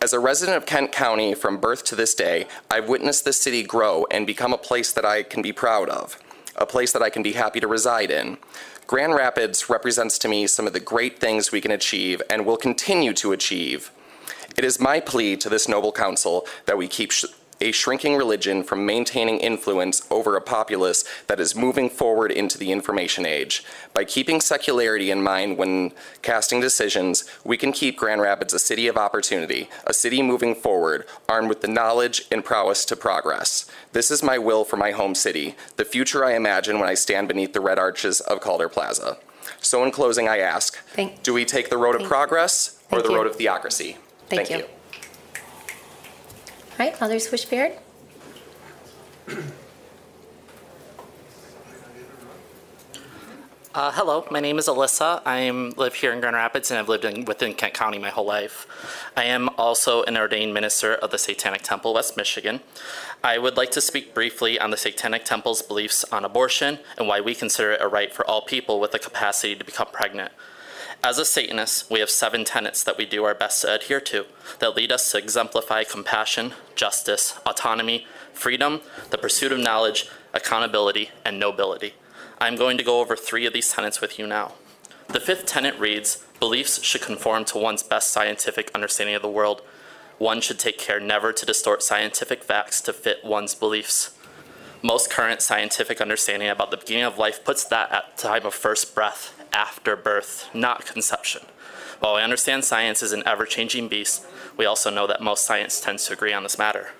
As a resident of Kent County from birth to this day, I've witnessed this city grow and become a place that I can be proud of, a place that I can be happy to reside in. Grand Rapids represents to me some of the great things we can achieve and will continue to achieve. It is my plea to this noble council that we keep a shrinking religion from maintaining influence over a populace that is moving forward into the information age. By keeping secularity in mind when casting decisions, we can keep Grand Rapids a city of opportunity, a city moving forward, armed with the knowledge and prowess to progress. This is my will for my home city, the future I imagine when I stand beneath the red arches of Calder Plaza. So in closing, I ask, Thank- do we take the road of progress or Thank the you. road of theocracy? Thank you. All right, Alder Swishbeard? Uh, hello, my name is Alyssa. I live here in Grand Rapids and I've lived in, within Kent County my whole life. I am also an ordained minister of the Satanic Temple, West Michigan. I would like to speak briefly on the Satanic Temple's beliefs on abortion and why we consider it a right for all people with the capacity to become pregnant. As a Satanist, we have seven tenets that we do our best to adhere to that lead us to exemplify compassion, justice, autonomy, freedom, the pursuit of knowledge, accountability, and nobility. I'm going to go over three of these tenets with you now. The fifth tenet reads Beliefs should conform to one's best scientific understanding of the world. One should take care never to distort scientific facts to fit one's beliefs. Most current scientific understanding about the beginning of life puts that at time of first breath, after birth, not conception. While we understand science is an ever changing beast, we also know that most science tends to agree on this matter.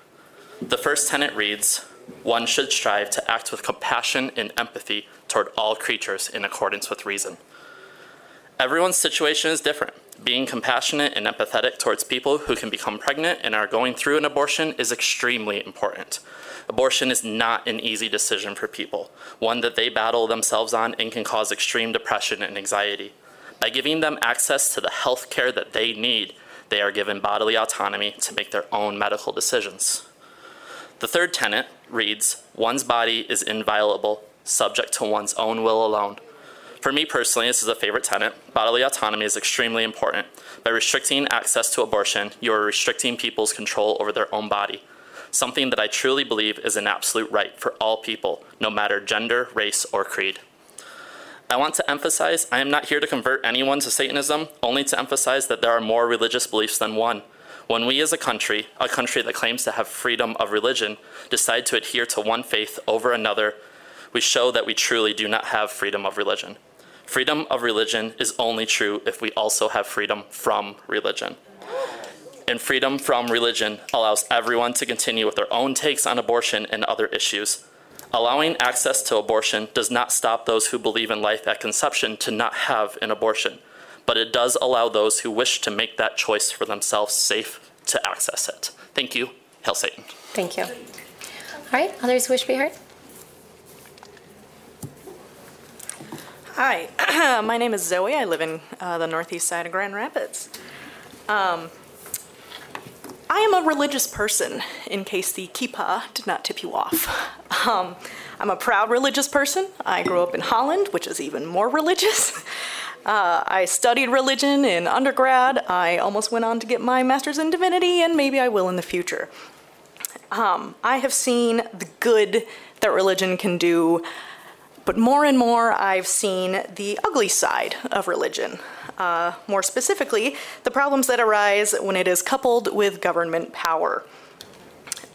The first tenet reads One should strive to act with compassion and empathy toward all creatures in accordance with reason. Everyone's situation is different. Being compassionate and empathetic towards people who can become pregnant and are going through an abortion is extremely important. Abortion is not an easy decision for people, one that they battle themselves on and can cause extreme depression and anxiety. By giving them access to the health care that they need, they are given bodily autonomy to make their own medical decisions. The third tenet reads One's body is inviolable, subject to one's own will alone. For me personally, this is a favorite tenet. Bodily autonomy is extremely important. By restricting access to abortion, you are restricting people's control over their own body, something that I truly believe is an absolute right for all people, no matter gender, race, or creed. I want to emphasize I am not here to convert anyone to Satanism, only to emphasize that there are more religious beliefs than one. When we as a country, a country that claims to have freedom of religion, decide to adhere to one faith over another, we show that we truly do not have freedom of religion. Freedom of religion is only true if we also have freedom from religion. And freedom from religion allows everyone to continue with their own takes on abortion and other issues. Allowing access to abortion does not stop those who believe in life at conception to not have an abortion, but it does allow those who wish to make that choice for themselves safe to access it. Thank you. Hail Satan. Thank you. All right, others wish to be heard? Hi, *clears throat* my name is Zoe. I live in uh, the northeast side of Grand Rapids. Um, I am a religious person, in case the kippah did not tip you off. *laughs* Um, I'm a proud religious person. I grew up in Holland, which is even more *laughs* religious. Uh, I studied religion in undergrad. I almost went on to get my master's in divinity, and maybe I will in the future. Um, I have seen the good that religion can do, but more and more I've seen the ugly side of religion. Uh, more specifically, the problems that arise when it is coupled with government power.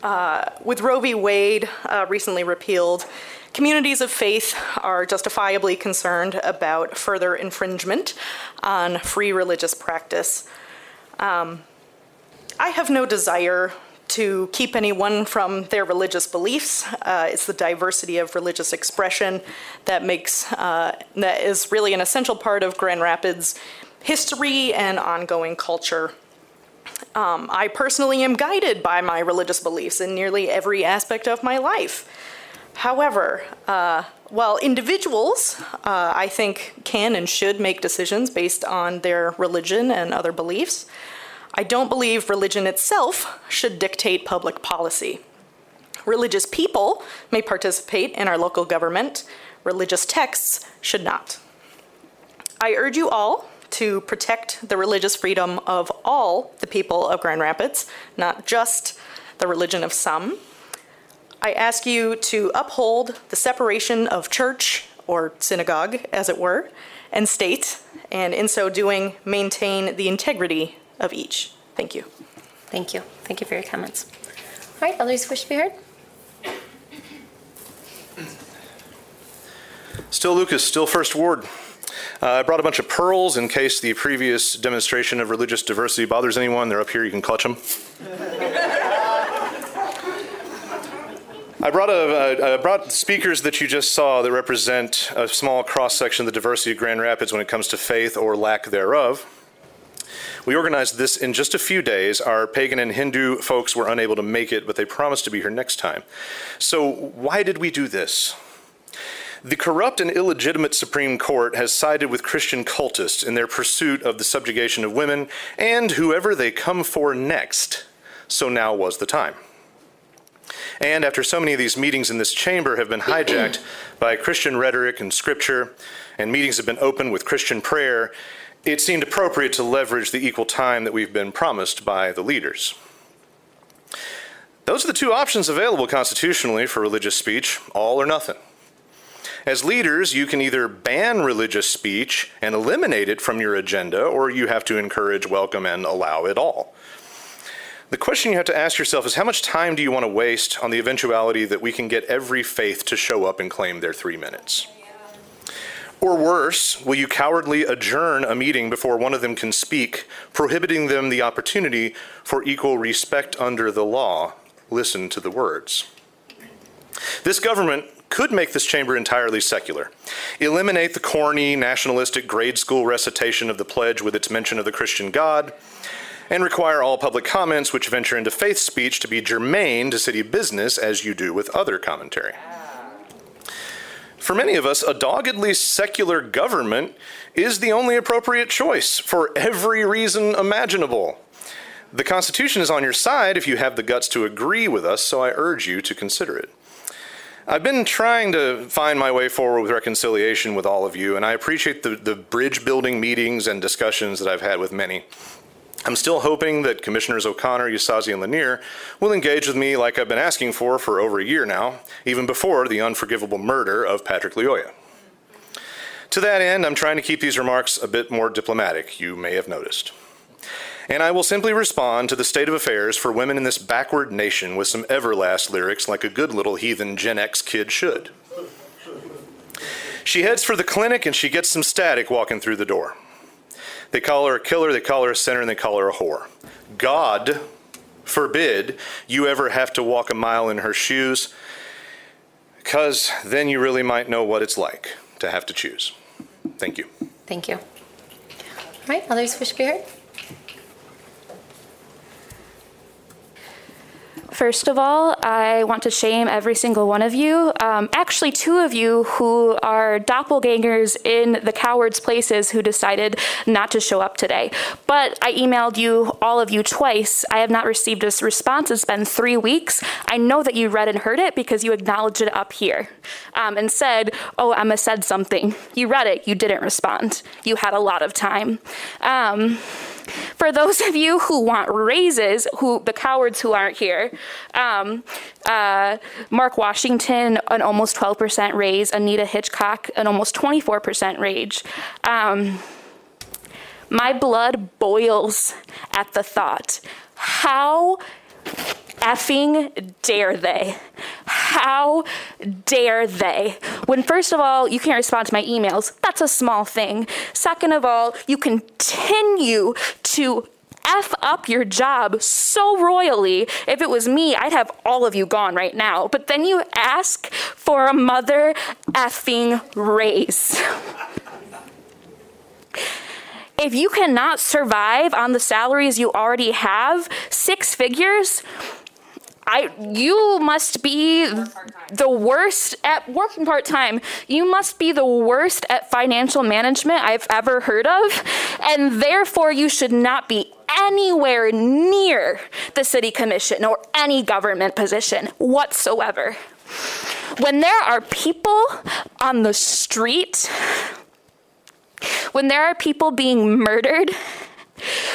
Uh, with Roe v. Wade uh, recently repealed, communities of faith are justifiably concerned about further infringement on free religious practice. Um, I have no desire to keep anyone from their religious beliefs. Uh, it's the diversity of religious expression that makes uh, that is really an essential part of Grand Rapids history and ongoing culture. Um, I personally am guided by my religious beliefs in nearly every aspect of my life. However, uh, while individuals, uh, I think, can and should make decisions based on their religion and other beliefs, I don't believe religion itself should dictate public policy. Religious people may participate in our local government, religious texts should not. I urge you all to protect the religious freedom of all the people of Grand Rapids, not just the religion of some. I ask you to uphold the separation of church, or synagogue, as it were, and state, and in so doing, maintain the integrity of each. Thank you. Thank you. Thank you for your comments. All right, others wish to be heard? Still Lucas, still First Ward. Uh, I brought a bunch of pearls in case the previous demonstration of religious diversity bothers anyone. They're up here, you can clutch them. I brought, a, I brought speakers that you just saw that represent a small cross section of the diversity of Grand Rapids when it comes to faith or lack thereof. We organized this in just a few days. Our pagan and Hindu folks were unable to make it, but they promised to be here next time. So, why did we do this? The corrupt and illegitimate Supreme Court has sided with Christian cultists in their pursuit of the subjugation of women and whoever they come for next. So now was the time. And after so many of these meetings in this chamber have been hijacked by Christian rhetoric and scripture, and meetings have been opened with Christian prayer, it seemed appropriate to leverage the equal time that we've been promised by the leaders. Those are the two options available constitutionally for religious speech all or nothing. As leaders, you can either ban religious speech and eliminate it from your agenda, or you have to encourage, welcome, and allow it all. The question you have to ask yourself is how much time do you want to waste on the eventuality that we can get every faith to show up and claim their three minutes? Or worse, will you cowardly adjourn a meeting before one of them can speak, prohibiting them the opportunity for equal respect under the law? Listen to the words. This government could make this chamber entirely secular, eliminate the corny, nationalistic grade school recitation of the pledge with its mention of the Christian God, and require all public comments which venture into faith speech to be germane to city business as you do with other commentary. For many of us, a doggedly secular government is the only appropriate choice for every reason imaginable. The Constitution is on your side if you have the guts to agree with us, so I urge you to consider it. I've been trying to find my way forward with reconciliation with all of you, and I appreciate the, the bridge building meetings and discussions that I've had with many. I'm still hoping that Commissioners O'Connor, Ysasi, and Lenear will engage with me like I've been asking for for over a year now, even before the unforgivable murder of Patrick Lyoya. To that end, I'm trying to keep these remarks a bit more diplomatic, you may have noticed. And I will simply respond to the state of affairs for women in this backward nation with some Everlast lyrics like a good little heathen Gen X kid should. She heads for the clinic and she gets some static walking through the door. They call her a killer, they call her a sinner, and they call her a whore. God forbid you ever have to walk a mile in her shoes, because then you really might know what it's like to have to choose. Thank you. Thank you. All right, others wish to be heard? First of all, I want to shame every single one of you. Um, actually, two of you who are doppelgangers in the cowards' places who decided not to show up today. But I emailed you, all of you, twice. I have not received a response. It's been three weeks. I know that you read and heard it because you acknowledged it up here um, and said, Oh, Emma said something. You read it, you didn't respond. You had a lot of time. Um, for those of you who want raises, who the cowards who aren't here, um, uh, Mark Washington, an almost 12% raise, Anita Hitchcock, an almost 24% raise. Um, my blood boils at the thought. How effing dare they? How dare they? When, first of all, you can't respond to my emails, that's a small thing. Second of all, you continue to F up your job so royally. If it was me, I'd have all of you gone right now. But then you ask for a mother effing raise. If you cannot survive on the salaries you already have, six figures, I you must be the worst at working part time. You must be the worst at financial management I've ever heard of, and therefore you should not be anywhere near the city commission or any government position whatsoever. When there are people on the street, when there are people being murdered,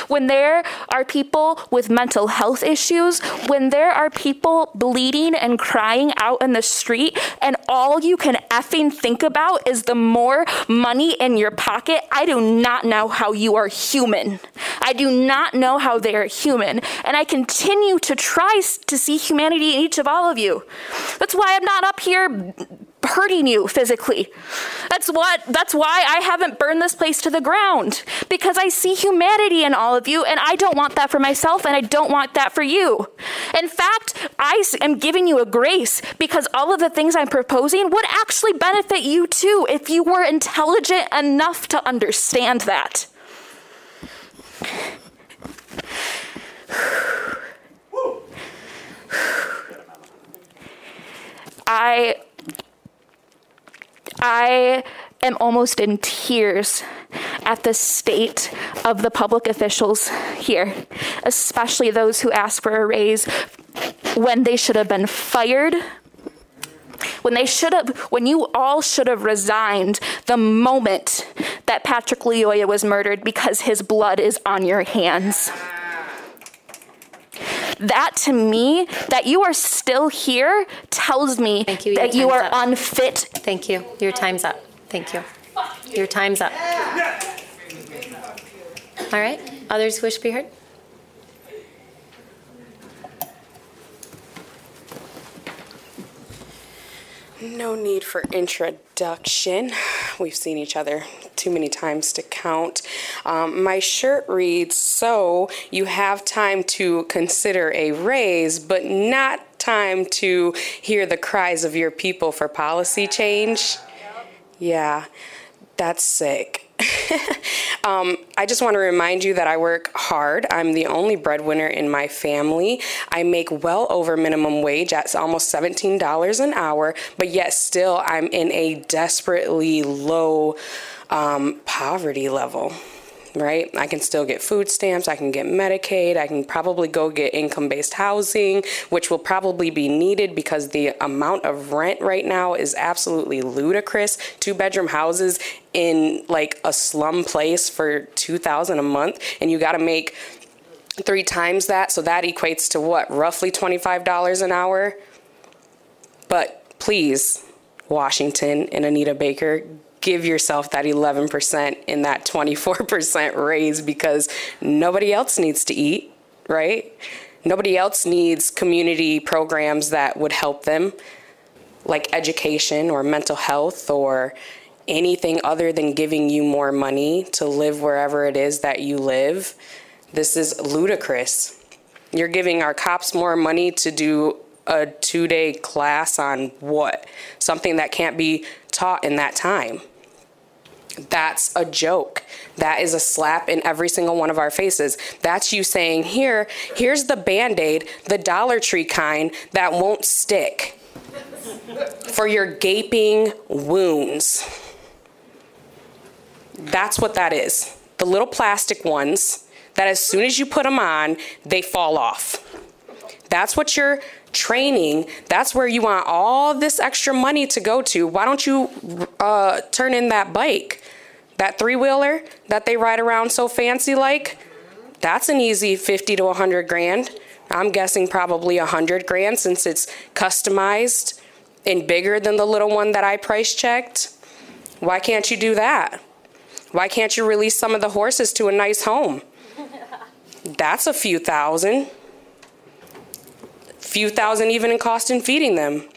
when there are people with mental health issues, when there are people bleeding and crying out in the street, and all you can effing think about is the more money in your pocket, I do not know how you are human. I do not know how they are human, and I continue to try to see humanity in each of all of you. That's why I'm not up here hurting you physically. That's what that's why I haven't burned this place to the ground because I see humanity in all of you and I don't want that for myself and I don't want that for you. In fact, I am giving you a grace because all of the things I'm proposing would actually benefit you too if you were intelligent enough to understand that. *sighs* I I am almost in tears at the state of the public officials here, especially those who asked for a raise when they should have been fired. When they should have, when you all should have resigned the moment that Patrick Lyoya was murdered because his blood is on your hands that to me, that you are still here, tells me Thank you. that you are up. unfit. Thank you. Your time's up. Thank you. Your time's up. All right. Others wish to be heard? No need for introduction. We've seen each other too many times to count. Um, my shirt reads So you have time to consider a raise, but not time to hear the cries of your people for policy change. Yeah, that's sick. *laughs* um, I just want to remind you that I work hard. I'm the only breadwinner in my family. I make well over minimum wage at almost $17 an hour, but yet still I'm in a desperately low um, poverty level. Right? I can still get food stamps, I can get Medicaid, I can probably go get income based housing, which will probably be needed because the amount of rent right now is absolutely ludicrous. Two bedroom houses in like a slum place for 2000 a month and you got to make three times that so that equates to what roughly $25 an hour but please washington and anita baker give yourself that 11% and that 24% raise because nobody else needs to eat right nobody else needs community programs that would help them like education or mental health or anything other than giving you more money to live wherever it is that you live. This is ludicrous. You're giving our cops more money to do a two day class on what? Something that can't be taught in that time. That's a joke. That is a slap in every single one of our faces. That's you saying, here, here's the band aid, the Dollar Tree kind that won't stick for your gaping wounds. That's what that is. The little plastic ones that as soon as you put them on, they fall off. That's what you're training. That's where you want all this extra money to go to. Why don't you uh, turn in that bike? That three wheeler that they ride around so fancy like? That's an easy 50 to 100 grand. I'm guessing probably 100 grand since it's customized and bigger than the little one that I price checked. Why can't you do that? Why can't you release some of the horses to a nice home? *laughs* That's a few thousand. Few thousand even in cost in feeding them.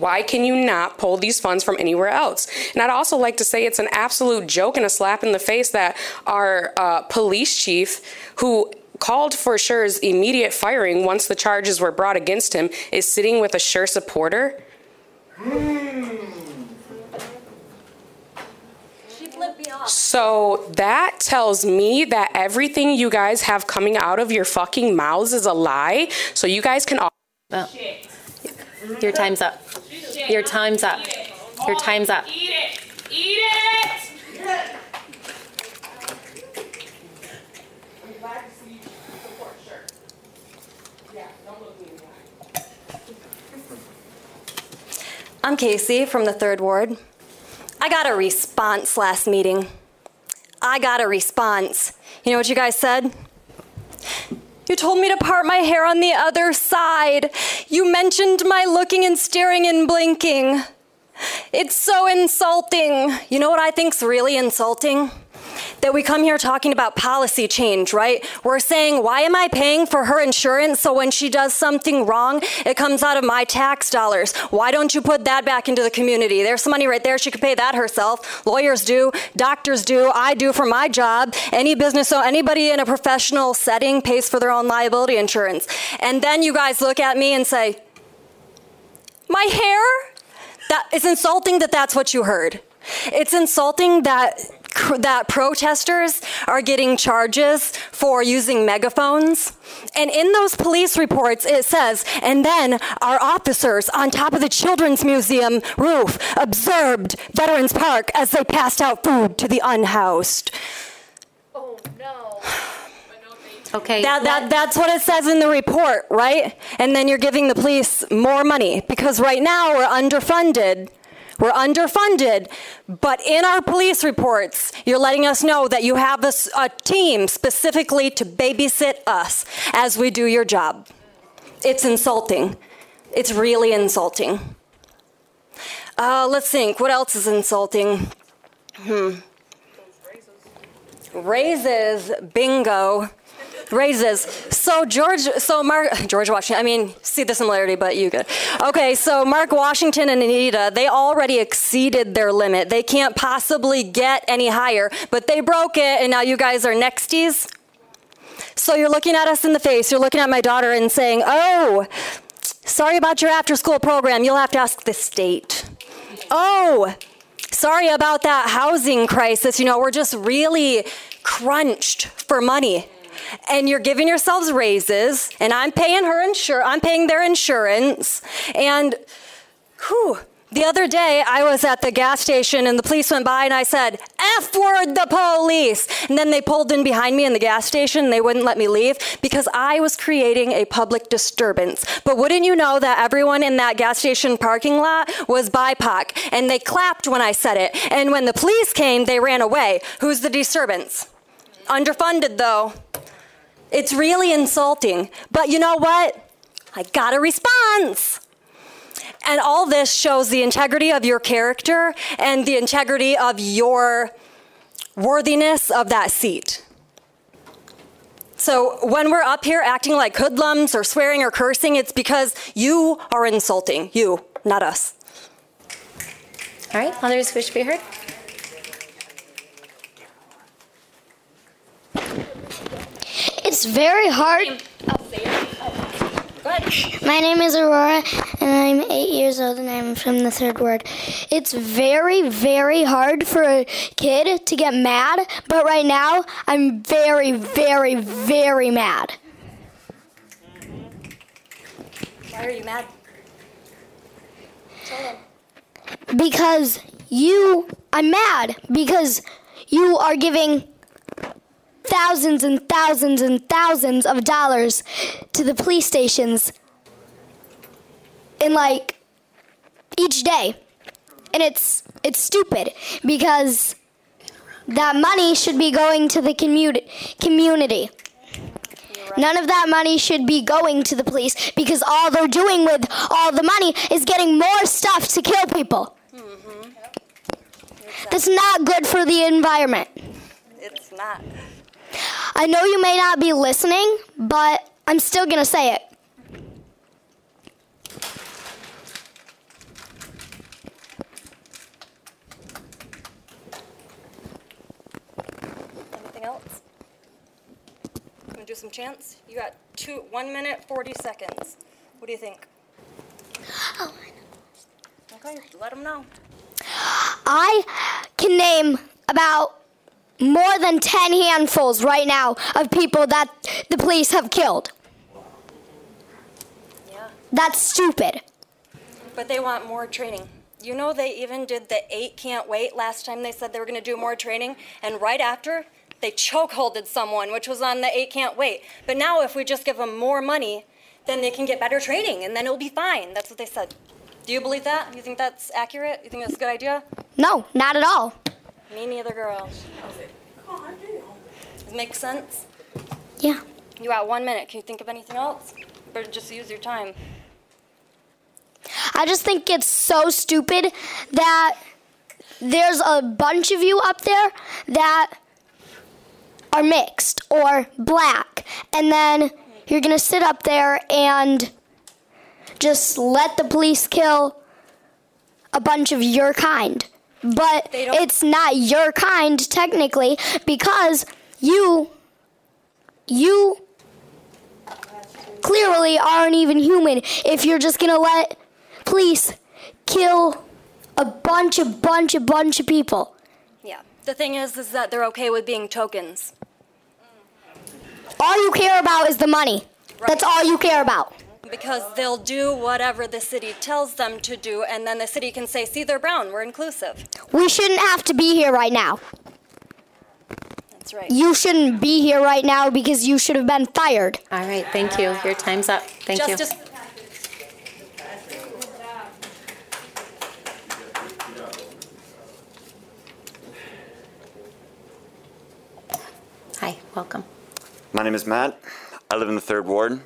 Why can you not pull these funds from anywhere else? And I'd also like to say it's an absolute joke and a slap in the face that our uh, police chief, who called for Schurr's immediate firing once the charges were brought against him, is sitting with a Schurr supporter. So that tells me that everything you guys have coming out of your fucking mouths is a lie. So you guys can all. Well, your time's up. Your time's up. Your time's up. Eat it. Eat it. I'm Casey from the third ward. I got a response last meeting. I got a response. You know what you guys said? You told me to part my hair on the other side. You mentioned my looking and staring and blinking. It's so insulting. You know what I think's really insulting? That we come here talking about policy change, right? We're saying, why am I paying for her insurance so when she does something wrong, it comes out of my tax dollars? Why don't you put that back into the community? There's some money right there. She could pay that herself. Lawyers do, doctors do, I do for my job. Any business, so anybody in a professional setting pays for their own liability insurance. And then you guys look at me and say, my hair? That is insulting that that's what you heard. It's insulting that that protesters are getting charges for using megaphones. And in those police reports, it says, and then our officers on top of the Children's Museum roof observed Veterans Park as they passed out food to the unhoused. Oh, no. *sighs* Okay. That, that, that's what it says in the report, right? And then you're giving the police more money because right now we're underfunded. We're underfunded, but in our police reports, you're letting us know that you have a team specifically to babysit us as we do your job. It's insulting. It's really insulting. Uh, let's think. What else is insulting? Hmm. Raises, bingo. Raises. So George, so Mark, George Washington. I mean, see the similarity, but you good. Okay, so Mark Washington and Anita, they already exceeded their limit. They can't possibly get any higher, but they broke it, and now you guys are nexties. So you're looking at us in the face. You're looking at my daughter and saying, "Oh, sorry about your after-school program. You'll have to ask the state." Oh, sorry about that housing crisis. You know, we're just really crunched for money. And you're giving yourselves raises, and I'm paying her insur I'm paying their insurance. And whew, the other day I was at the gas station and the police went by and I said, F word the police. And then they pulled in behind me in the gas station and they wouldn't let me leave because I was creating a public disturbance. But wouldn't you know that everyone in that gas station parking lot was BIPOC and they clapped when I said it. And when the police came, they ran away. Who's the disturbance? Underfunded though. It's really insulting. But you know what? I got a response. And all this shows the integrity of your character and the integrity of your worthiness of that seat. So when we're up here acting like hoodlums or swearing or cursing, it's because you are insulting. You, not us. All right, others wish to be heard? It's very hard. My name is Aurora, and I'm eight years old, and I'm from the third ward. It's very, very hard for a kid to get mad, but right now, I'm very, very, very mad. Why are you mad? Because you, I'm mad because you are giving thousands and thousands and thousands of dollars to the police stations in like each day. And it's it's stupid because that money should be going to the community community. None of that money should be going to the police because all they're doing with all the money is getting more stuff to kill people. Mm-hmm. That's not good for the environment. It's not. I know you may not be listening, but I'm still going to say it. Anything else? Gonna do some chants? You got two, one minute, 40 seconds. What do you think? Oh. I know. Okay, let them know. I can name about more than 10 handfuls right now of people that the police have killed. That's stupid. But they want more training. You know, they even did the eight can't wait last time they said they were going to do more training, and right after, they chokeholded someone, which was on the eight can't wait. But now, if we just give them more money, then they can get better training, and then it'll be fine. That's what they said. Do you believe that? You think that's accurate? You think that's a good idea? No, not at all. Me neither, girl. Does it make sense? Yeah. You got one minute. Can you think of anything else? Or just use your time. I just think it's so stupid that there's a bunch of you up there that are mixed or black. And then you're going to sit up there and just let the police kill a bunch of your kind. But it's not your kind technically because you you clearly aren't even human if you're just going to let police kill a bunch of bunch of bunch of people. Yeah. The thing is, is that they're okay with being tokens. All you care about is the money. That's all you care about. Because they'll do whatever the city tells them to do, and then the city can say, see, they're brown, we're inclusive. We shouldn't have to be here right now. That's right. You shouldn't be here right now because you should have been fired. All right, thank you. Your time's up. Thank you. Hi, welcome. My name is Matt. I live in the third ward.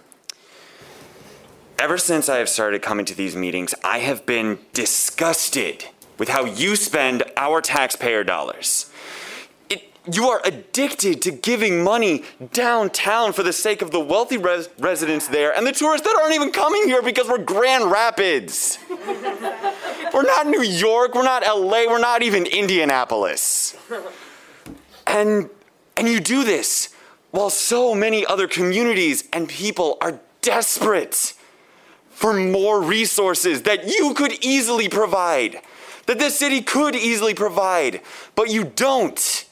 Ever since I have started coming to these meetings, I have been disgusted with how you spend our taxpayer dollars. It, you are addicted to giving money downtown for the sake of the wealthy res- residents there and the tourists that aren't even coming here because we're Grand Rapids. *laughs* we're not New York, we're not LA, we're not even Indianapolis. And and you do this while so many other communities and people are desperate for more resources that you could easily provide, that this city could easily provide, but you don't.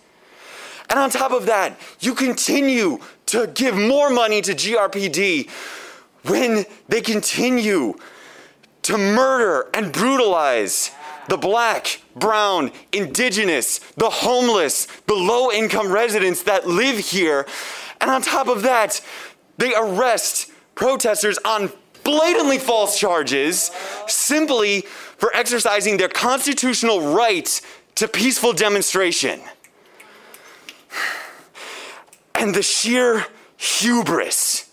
And on top of that, you continue to give more money to GRPD when they continue to murder and brutalize the black, brown, indigenous, the homeless, the low income residents that live here. And on top of that, they arrest protesters on blatantly false charges simply for exercising their constitutional right to peaceful demonstration. And the sheer hubris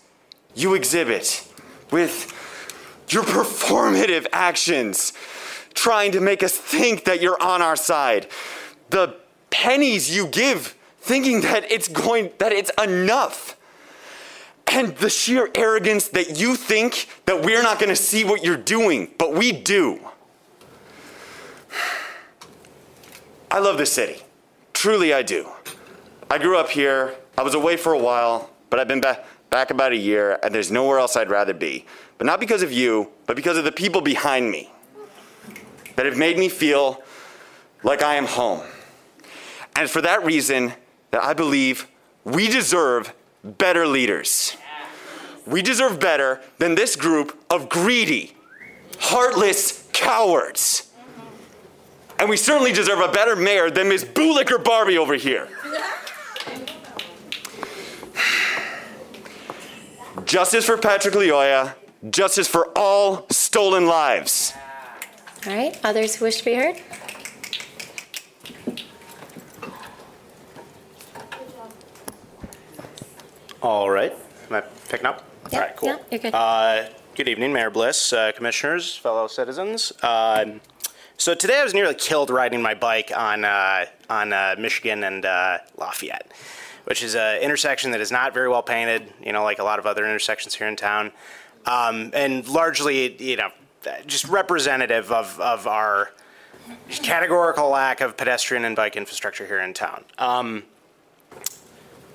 you exhibit with your performative actions trying to make us think that you're on our side. The pennies you give thinking that it's going that it's enough. And the sheer arrogance that you think that we're not going to see what you're doing, but we do. *sighs* I love this city. Truly I do. I grew up here. I was away for a while, but I've been back back about a year and there's nowhere else I'd rather be. But not because of you, but because of the people behind me that have made me feel like I am home. And for that reason, that I believe we deserve better leaders. We deserve better than this group of greedy, heartless cowards. And we certainly deserve a better mayor than Ms. Bootlicker Barbie over here. Justice for Patrick Lyoya, justice for all stolen lives. All right, others who wish to be heard? All right. Am I picking up? Yeah, All right, cool. yeah, you're good. Uh, good evening, Mayor Bliss, uh, commissioners, fellow citizens. Um, so today I was nearly killed riding my bike on uh, on uh, Michigan and uh, Lafayette, which is an intersection that is not very well painted. You know, like a lot of other intersections here in town, um, and largely, you know, just representative of of our categorical lack of pedestrian and bike infrastructure here in town. Um,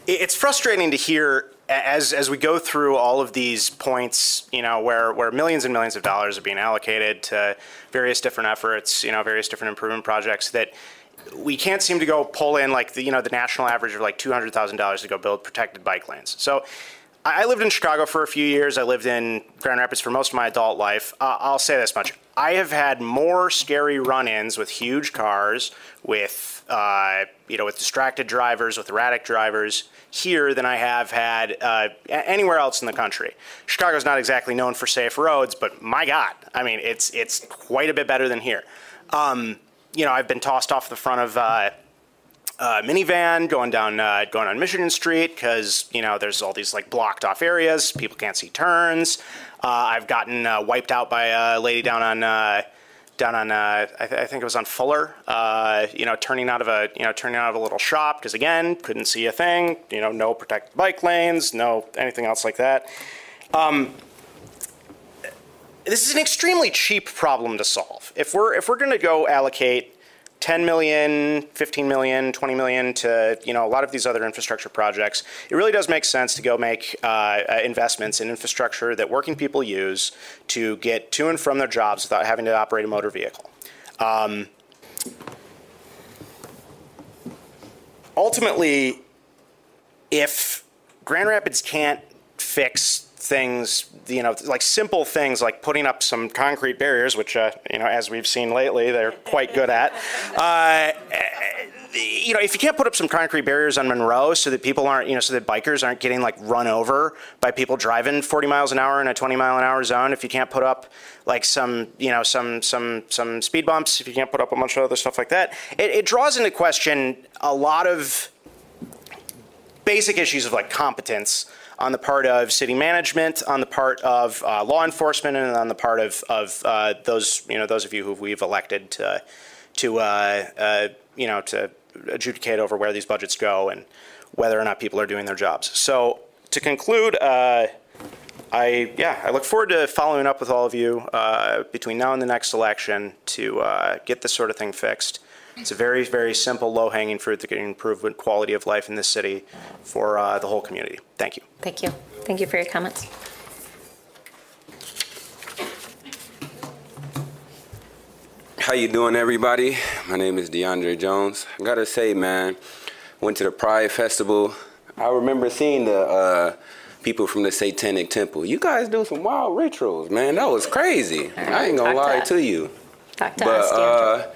it's frustrating to hear as as we go through all of these points, you know, where where millions and millions of dollars are being allocated to various different efforts, you know, various different improvement projects that we can't seem to go pull in like the you know the national average of like two hundred thousand dollars to go build protected bike lanes. So. I lived in Chicago for a few years. I lived in Grand Rapids for most of my adult life. Uh, I'll say this much: I have had more scary run-ins with huge cars, with uh, you know, with distracted drivers, with erratic drivers here than I have had uh, anywhere else in the country. Chicago's not exactly known for safe roads, but my God, I mean, it's it's quite a bit better than here. Um, you know, I've been tossed off the front of. Uh, uh, minivan going down uh, going on Michigan Street because you know there's all these like blocked off areas. People can't see turns. Uh, I've gotten uh, wiped out by a lady down on uh, down on uh, I, th- I think it was on Fuller. Uh, you know, turning out of a you know turning out of a little shop because again couldn't see a thing. You know, no protected bike lanes, no anything else like that. Um, this is an extremely cheap problem to solve. If we're if we're going to go allocate 10 million, 15 million, 20 million to you know a lot of these other infrastructure projects, it really does make sense to go make uh, uh, investments in infrastructure that working people use to get to and from their jobs without having to operate a motor vehicle. Um, ultimately, if Grand Rapids can't fix things, you know, like simple things like putting up some concrete barriers, which, uh, you know, as we've seen lately, they're quite good at. *laughs* Uh, you know, if you can't put up some concrete barriers on Monroe so that people aren't, you know, so that bikers aren't getting like run over by people driving 40 miles an hour in a 20 mile an hour zone, if you can't put up like some, you know, some some some speed bumps, if you can't put up a bunch of other stuff like that, it, it draws into question a lot of basic issues of like competence on the part of city management, on the part of uh, law enforcement, and on the part of, of uh, those you know those of you who we've elected to to uh, uh, you know to adjudicate over where these budgets go and whether or not people are doing their jobs. So to conclude. Uh, I yeah, I look forward to following up with all of you uh, between now and the next election to get this sort of thing fixed. It's a very, very simple, low-hanging fruit that can improve the quality of life in this city for uh, the whole community. Thank you. Thank you. Thank you for your comments. How you doing, everybody? My name is DeAndre Jones. I gotta say, man, went to the Pride Festival. I remember seeing the uh, people from the Satanic Temple. You guys do some wild rituals, man. That was crazy. I ain't gonna lie to- to you. Talk to But us, DeAndre.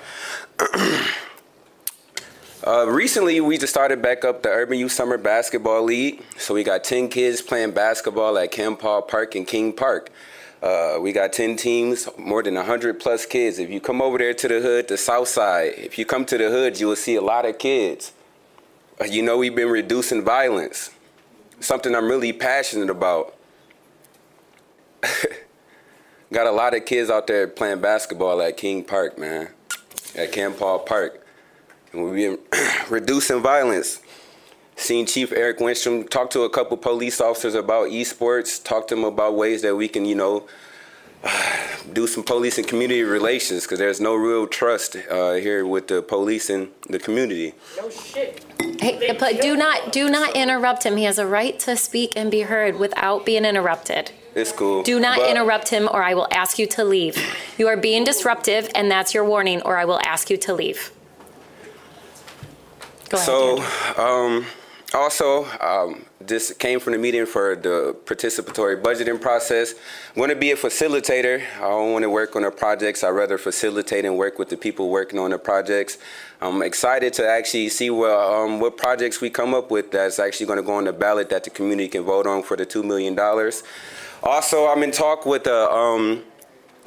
*clears throat* uh, recently, we just started back up the Urban Youth Summer Basketball League. So we got 10 kids playing basketball at Ken Paul Park and King Park. Uh, we got 10 teams, more than 100 plus kids. If you come over there to the hood, the south side, if you come to the hood, you will see a lot of kids. Uh, You know, we've been reducing violence, something I'm really passionate about. *laughs* Got a lot of kids out there playing basketball at King Park, man, at Ken Paul Park. And we've been *clears throat* reducing violence. Seen Chief Eric Winstrom talk to a couple police officers about esports, talk to them about ways that we can, you know, *sighs* do some police and community relations because there's no real trust uh, here with the police and the community. No shit. Hey, but do not do not interrupt him. He has a right to speak and be heard without being interrupted. It's cool. Do not But- interrupt him, or I will ask you to leave. You are being disruptive, and that's your warning, or I will ask you to leave. Go ahead. So, um, also, um, this came from the meeting for the participatory budgeting process. I'm going to be a facilitator. I don't want to work on the projects. I'd rather facilitate and work with the people working on the projects. I'm excited to actually see what, um, what projects we come up with that's actually going to go on the ballot that the community can vote on for the $2 million. Also, I'm in talk with a um,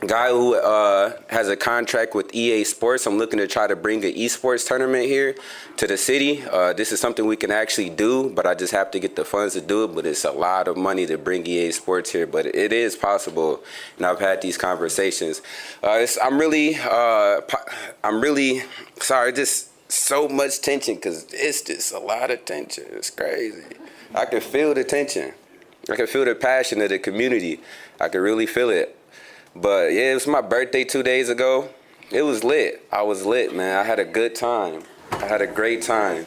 guy who uh, has a contract with EA Sports. I'm looking to try to bring an esports tournament here to the city. Uh, this is something we can actually do, but I just have to get the funds to do it. But it's a lot of money to bring EA Sports here, but it is possible, and I've had these conversations. Uh, I'm really, uh, I'm really sorry. Just so much tension because it's just a lot of tension. It's crazy. I can feel the tension. I can feel the passion of the community. I can really feel it. But yeah, it was my birthday two days ago. It was lit. I was lit, man. I had a good time. I had a great time.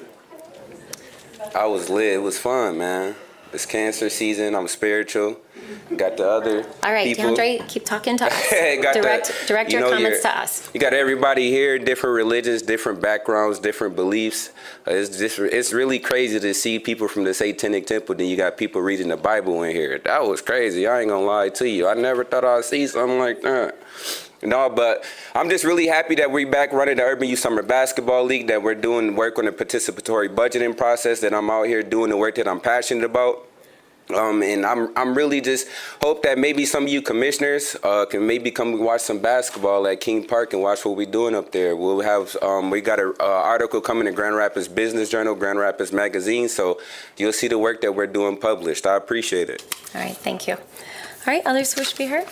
I was lit. It was fun, man. It's cancer season. I'm spiritual. Got the other All right, people. DeAndre, keep talking to *laughs* us. Got the- direct direct you your know, comments to us. You got everybody here, different religions, different backgrounds, different beliefs. Uh, it's just, it's really crazy to see people from the Satanic Temple. Then you got people reading the Bible in here. That was crazy. I ain't gonna lie to you. I never thought I'd see something like that. No, but I'm just really happy that we're back running the Urban Youth Summer Basketball League. That we're doing work on the participatory budgeting process. That I'm out here doing the work that I'm passionate about. Um, and I'm I'm really just hope that maybe some of you commissioners uh, can maybe come watch some basketball at King Park and watch what we're doing up there. We'll have um, we got an uh, article coming in Grand Rapids Business Journal, Grand Rapids Magazine, so you'll see the work that we're doing published. I appreciate it. All right, thank you. All right, others wish to be heard?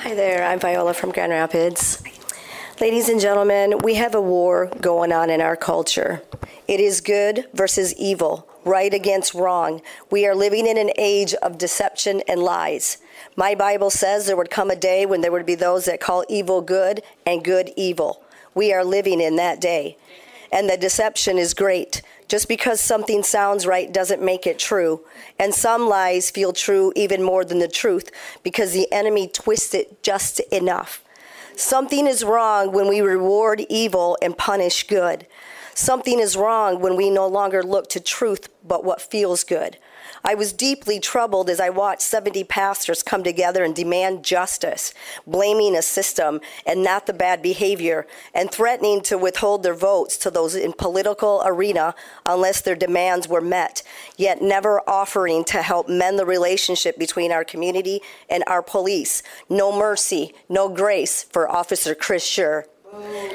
Hi there, I'm Viola from Grand Rapids. Ladies and gentlemen, we have a war going on in our culture. It is good versus evil, right against wrong. We are living in an age of deception and lies. My Bible says there would come a day when there would be those that call evil good and good evil. We are living in that day. And the deception is great. Just because something sounds right doesn't make it true. And some lies feel true even more than the truth because the enemy twists it just enough. Something is wrong when we reward evil and punish good. Something is wrong when we no longer look to truth but what feels good. I was deeply troubled as I watched 70 pastors come together and demand justice, blaming a system and not the bad behavior, and threatening to withhold their votes to those in political arena unless their demands were met, yet never offering to help mend the relationship between our community and our police. No mercy, no grace for Officer Chris Schurr.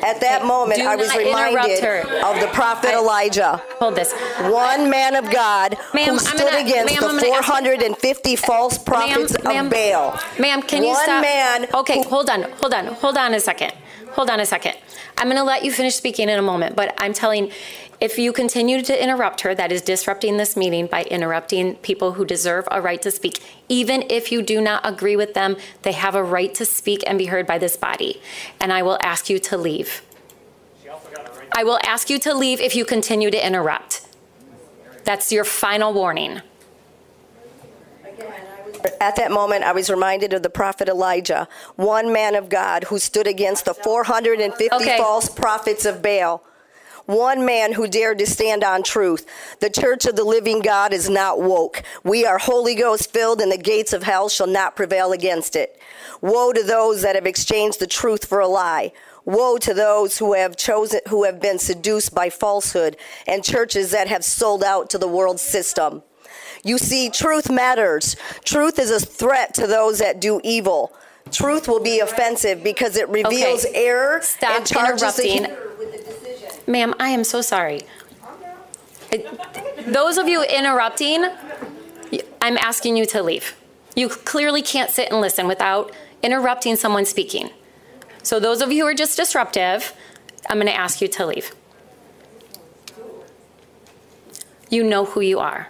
At that moment, I was reminded of the prophet Elijah. Hold this. One man of God who stood gonna- against the I'm gonna ask 450 uh, false prophets of Baal. Ma'am, can you One stop? man Okay, hold on, hold on, hold on a second. Hold on a second. I'm going to let you finish speaking in a moment, but I'm telling, if you continue to interrupt her, that is disrupting this meeting by interrupting people who deserve a right to speak. Even if you do not agree with them, they have a right to speak and be heard by this body. And I will ask you to leave. I will ask you to leave if you continue to interrupt. That's your final warning. At that moment, I was reminded of the prophet Elijah, one man of God who stood against the 450 Okay. false prophets of Baal. One man who dared to stand on truth. The church of the living God is not woke. We are Holy Ghost filled, and the gates of hell shall not prevail against it. Woe to those that have exchanged the truth for a lie. Woe to those who have chosen, who have been seduced by falsehood, and churches that have sold out to the world system. You see, truth matters. Truth is a threat to those that do evil. Truth will be offensive because it reveals Okay. error Stop and charges the interrupting. Ma'am, I am so sorry. Those of you interrupting, I'm asking you to leave. You clearly can't sit and listen without interrupting someone speaking. So those of you who are just disruptive, I'm going to ask you to leave. You know who you are.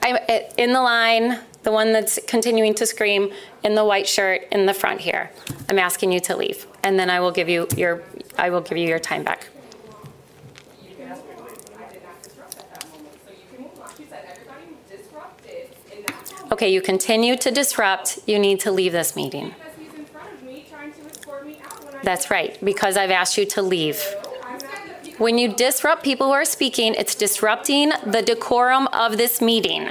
I'm eh, in the line, the one that's continuing to scream in the white shirt in the front here. I'm asking you to leave, and then I will give you your I will give you your time back. Okay, you continue to disrupt. You need to leave this meeting. That's right, because I've asked you to leave. When you disrupt people who are speaking, it's disrupting the decorum of this meeting.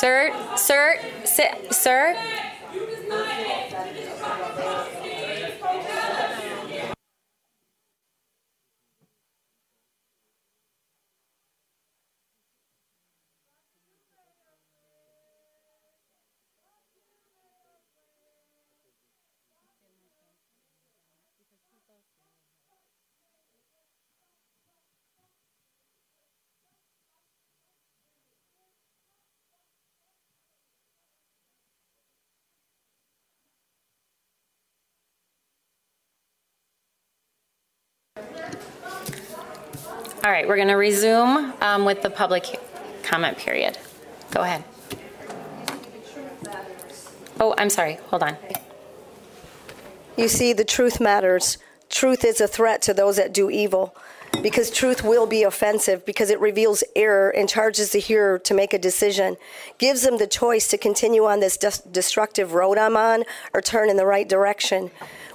Sir, sir, sit, sir. All right, we're going to resume um, with the public comment period. Go ahead. Oh, I'm sorry, hold on. You see, the truth matters. Truth is a threat to those that do evil because truth will be offensive because it reveals error and charges the hearer to make a decision, gives them the choice to continue on this des- destructive road I'm on or turn in the right direction.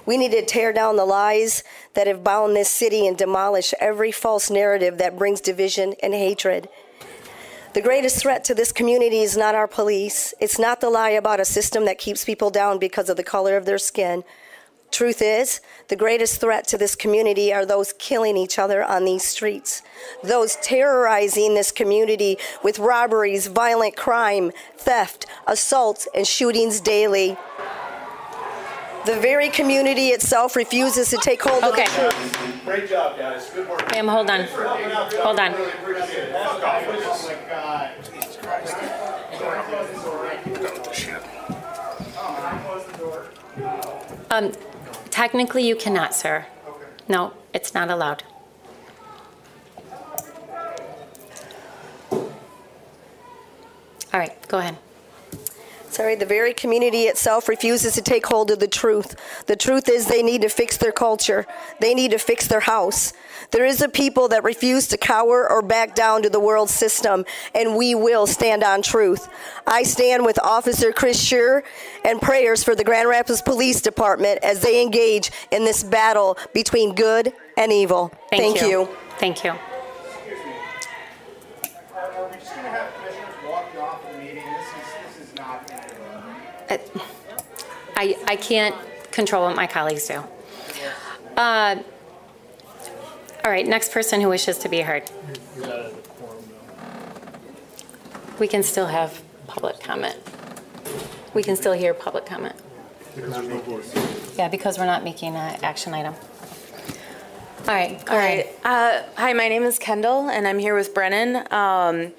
We need to tear down the lies that have bound this city and demolish every false narrative that brings division and hatred. The greatest threat to this community is not our police. It's not the lie about a system that keeps people down because of the color of their skin. Truth is, the greatest threat to this community are those killing each other on these streets, those terrorizing this community with robberies, violent crime, theft, assaults, and shootings daily. The very community itself refuses to take hold Okay. of the truth. Great job, guys. Good work. Ma'am, hold on. Hold on. Um, technically, you cannot, sir. No, it's not allowed. All right, go ahead. Sorry, the very community itself refuses to take hold of the truth. The truth is they need to fix their culture. They need to fix their house. There is a people that refuse to cower or back down to the world system, and we will stand on truth. I stand with Officer Chris Schurr and prayers for the Grand Rapids Police Department as they engage in this battle between good and evil. Thank you. you. Thank you. Are we just gonna have commissioners walking off the meeting? This is, this is not. I, I can't control what my colleagues do. Uh, All right, next person who wishes to be heard. We can still have public comment. We can still hear public comment. Yeah, because we're not making an action item. All right, go All ahead. right. Uh, hi, my name is Kendall, and I'm here with Brennan. Um,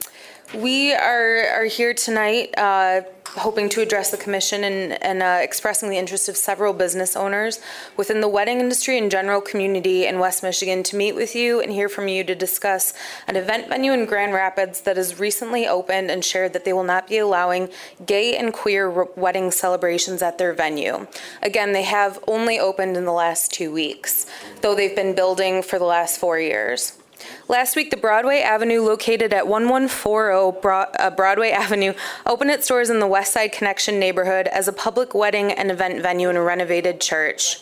we are, are here tonight uh, hoping to address the commission and, and uh, expressing the interest of several business owners within the wedding industry and general community in West Michigan to meet with you and hear from you to discuss an event venue in Grand Rapids that has recently opened and shared that they will not be allowing gay and queer r- wedding celebrations at their venue. Again, they have only opened in the last two weeks, though they've been building for the last four years. Last week, the Broadway Avenue located at 1140 Bro- uh, Broadway Avenue opened its doors in the West Side Connection neighborhood as a public wedding and event venue in a renovated church.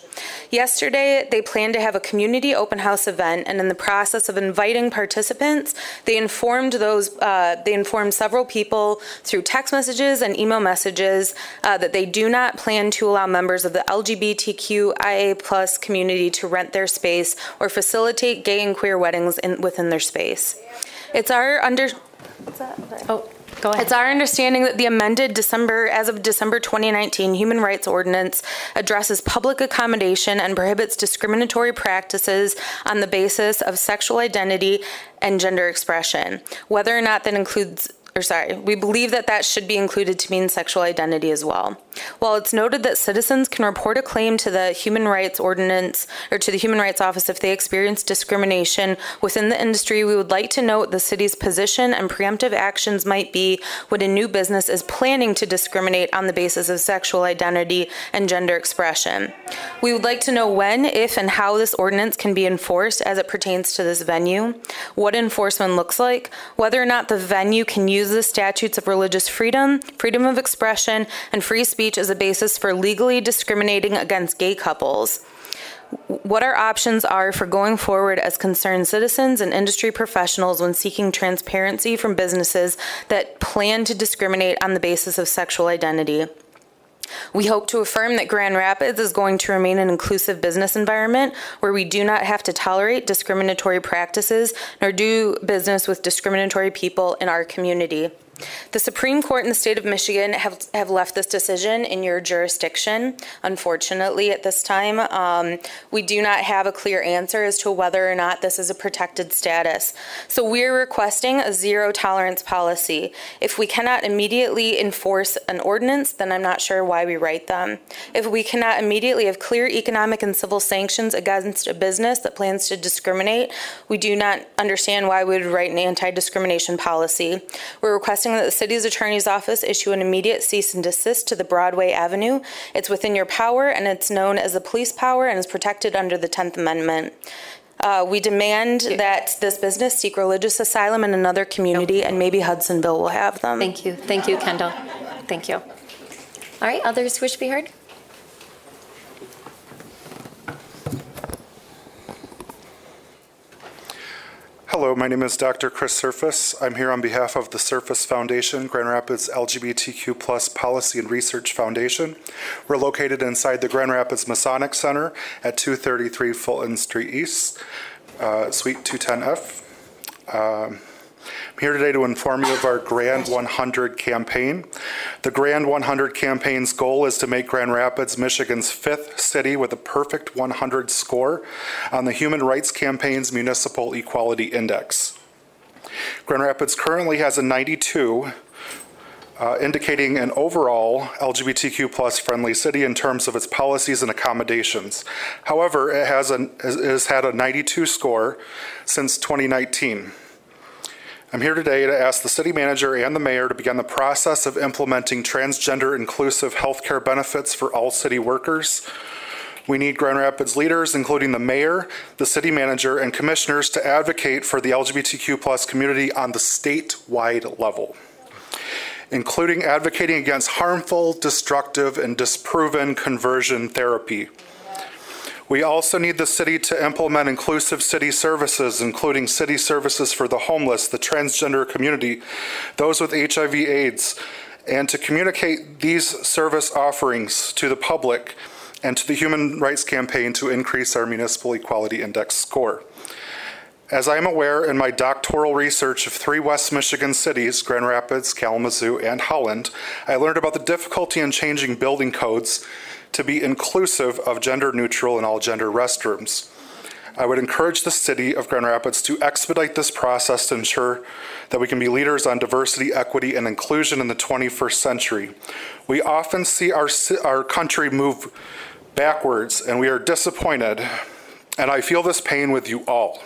Yesterday, they planned to have a community open house event, and in the process of inviting participants, they informed those uh, they informed several people through text messages and email messages uh, that they do not plan to allow members of the LGBTQIA plus community to rent their space or facilitate gay and queer weddings in, within their space. It's our under. Oh, go ahead. It's our understanding that the amended December, as of December 2019, Human Rights Ordinance addresses public accommodation and prohibits discriminatory practices on the basis of sexual identity and gender expression, whether or not that includes or sorry, we believe that that should be included to mean sexual identity as well. While it's noted that citizens can report a claim to the Human Rights Ordinance or to the Human Rights Office if they experience discrimination within the industry, we would like to note the city's position and preemptive actions might be when a new business is planning to discriminate on the basis of sexual identity and gender expression. We would like to know when, if, and how this ordinance can be enforced as it pertains to this venue, what enforcement looks like, whether or not the venue can use the statutes of religious freedom, freedom of expression, and free speech as a basis for legally discriminating against gay couples. What our options are for going forward as concerned citizens and industry professionals when seeking transparency from businesses that plan to discriminate on the basis of sexual identity. We hope to affirm that Grand Rapids is going to remain an inclusive business environment where we do not have to tolerate discriminatory practices nor do business with discriminatory people in our community. The Supreme Court in the state of Michigan have, have left this decision in your jurisdiction, unfortunately, at this time. Um, we do not have a clear answer as to whether or not this is a protected status. So we're requesting a zero tolerance policy. If we cannot immediately enforce an ordinance, then I'm not sure why we write them. If we cannot immediately have clear economic and civil sanctions against a business that plans to discriminate, we do not understand why we would write an anti-discrimination policy. We're requesting that the city's attorney's office issue an immediate cease and desist to the Broadway Avenue. It's within your power and it's known as the police power and is protected under the 10th Amendment. Uh, we demand that this business seek religious asylum in another community and maybe Hudsonville will have them. Thank you. Thank you, Kendall. Thank you. All right, others wish to be heard? Hello, my name is Dr. Chris Surface. I'm here on behalf of the Surface Foundation, Grand Rapids LGBTQ plus Policy and Research Foundation. We're located inside the Grand Rapids Masonic Center at 233 Fulton Street East, uh, Suite 210F. Um, I'm here today to inform you of our Grand 100 campaign. The Grand 100 campaign's goal is to make Grand Rapids Michigan's fifth city with a perfect 100 score on the Human Rights Campaign's Municipal Equality Index. Grand Rapids currently has a 92, uh, indicating an overall LGBTQ plus friendly city in terms of its policies and accommodations. However, it has, an, has had a 92 score since 2019. I'm here today to ask the city manager and the mayor to begin the process of implementing transgender inclusive healthcare benefits for all city workers. We need Grand Rapids leaders, including the mayor, the city manager, and commissioners to advocate for the LGBTQ plus community on the statewide level, including advocating against harmful, destructive, and disproven conversion therapy. We also need the city to implement inclusive city services, including city services for the homeless, the transgender community, those with HIV AIDS, and to communicate these service offerings to the public and to the Human Rights Campaign to increase our Municipal Equality Index score. As I am aware in my doctoral research of three West Michigan cities, Grand Rapids, Kalamazoo, and Holland, I learned about the difficulty in changing building codes to be inclusive of gender neutral and all gender restrooms. I would encourage the city of Grand Rapids to expedite this process to ensure that we can be leaders on diversity, equity, and inclusion in the 21st century. We often see our, our country move backwards, and we are disappointed, and I feel this pain with you all.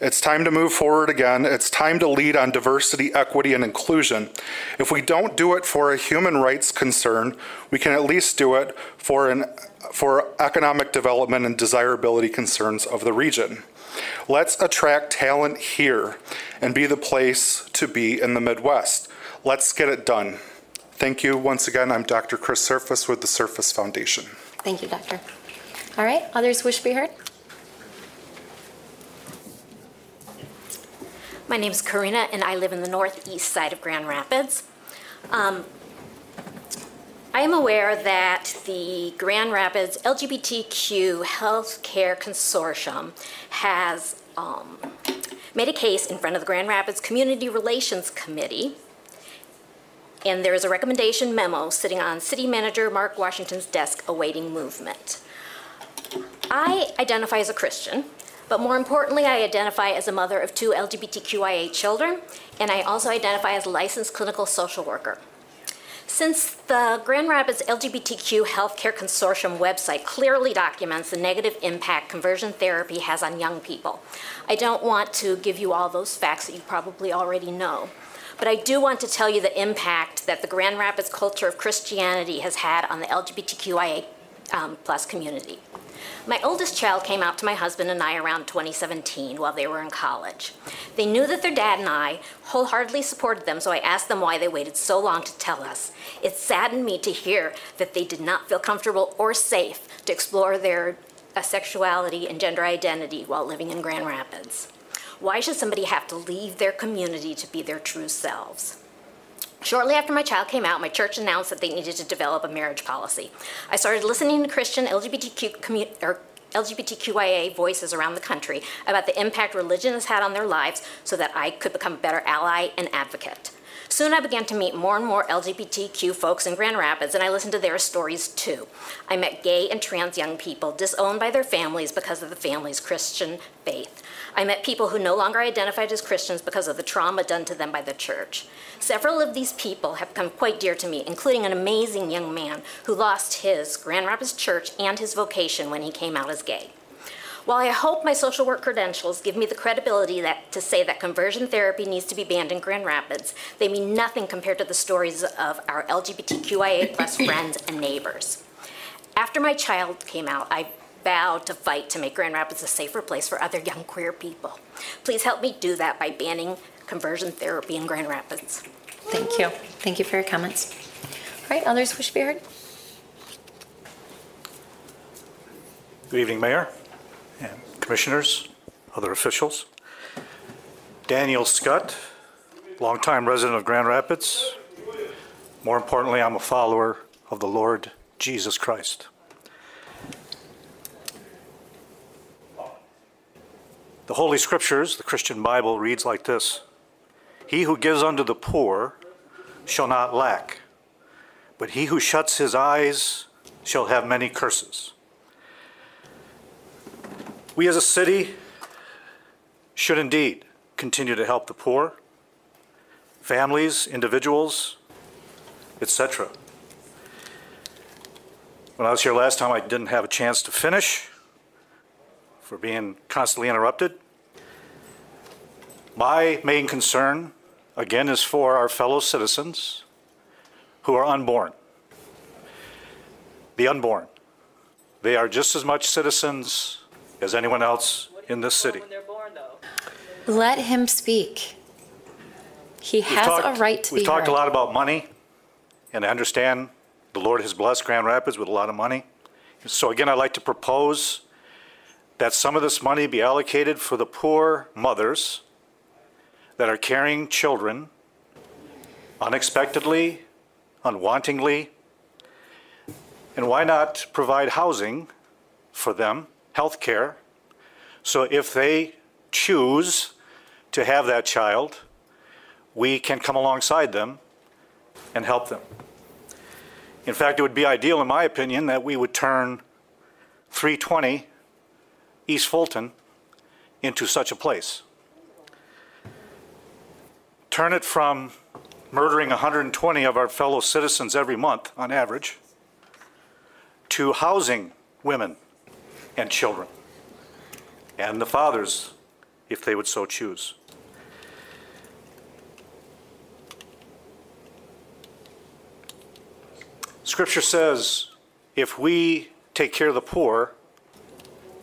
It's time to move forward again. It's time to lead on diversity, equity, and inclusion. If we don't do it for a human rights concern, we can at least do it for an for economic development and desirability concerns of the region. Let's attract talent here and be the place to be in the Midwest. Let's get it done. Thank you once again. I'm Dr. Chris Surface with the Surface Foundation. Thank you, Doctor. All right, others wish to be heard? My name is Karina, and I live in the northeast side of Grand Rapids. Um, I am aware that the Grand Rapids LGBTQ Healthcare Consortium has um, made a case in front of the Grand Rapids Community Relations Committee, and there is a recommendation memo sitting on City Manager Mark Washington's desk awaiting movement. I identify as a Christian, but more importantly, I identify as a mother of two LGBTQIA children, and I also identify as a licensed clinical social worker. Since the Grand Rapids LGBTQ Healthcare Consortium website clearly documents the negative impact conversion therapy has on young people, I don't want to give you all those facts that you probably already know. But I do want to tell you the impact that the Grand Rapids culture of Christianity has had on the LGBTQIA um, plus community. My oldest child came out to my husband and I around 2017 while they were in college. They knew that their dad and I wholeheartedly supported them, so I asked them why they waited so long to tell us. It saddened me to hear that they did not feel comfortable or safe to explore their uh, sexuality and gender identity while living in Grand Rapids. Why should somebody have to leave their community to be their true selves? Shortly after my child came out, my church announced that they needed to develop a marriage policy. I started listening to Christian LGBTQ commu- or LGBTQIA voices around the country about the impact religion has had on their lives so that I could become a better ally and advocate. Soon I began to meet more and more LGBTQ folks in Grand Rapids, and I listened to their stories too. I met gay and trans young people disowned by their families because of the family's Christian faith. I met people who no longer identified as Christians because of the trauma done to them by the church. Several of these people have become quite dear to me, including an amazing young man who lost his Grand Rapids church and his vocation when he came out as gay. While I hope my social work credentials give me the credibility that, to say that conversion therapy needs to be banned in Grand Rapids, they mean nothing compared to the stories of our LGBTQIA plus *coughs* friends and neighbors. After my child came out, I vowed to fight to make Grand Rapids a safer place for other young queer people. Please help me do that by banning conversion therapy in Grand Rapids. Thank you. Thank you for your comments. All right, others wish to be heard? Good evening, Mayor and Commissioners, other officials. Daniel Scott, longtime resident of Grand Rapids. More importantly, I'm a follower of the Lord Jesus Christ. The Holy Scriptures, the Christian Bible, reads like this He who gives unto the poor shall not lack, but he who shuts his eyes shall have many curses. We as a city should indeed continue to help the poor, families, individuals, etc. When I was here last time, I didn't have a chance to finish for being constantly interrupted. My main concern, again, is for our fellow citizens who are unborn. The unborn. They are just as much citizens as anyone else in this city. Let him speak. He has talked- a right to be We've talked a lot about money, and I understand the Lord has blessed Grand Rapids with a lot of money. So again, I'd like to propose that some of this money be allocated for the poor mothers that are carrying children unexpectedly, unwantingly, and why not provide housing for them, health care, so if they choose to have that child, we can come alongside them and help them. In fact, it would be ideal, in my opinion, that we would turn 320 East Fulton into such a place. Turn it from murdering 120 of our fellow citizens every month on average to housing women and children and the fathers if they would so choose. Scripture says if we take care of the poor,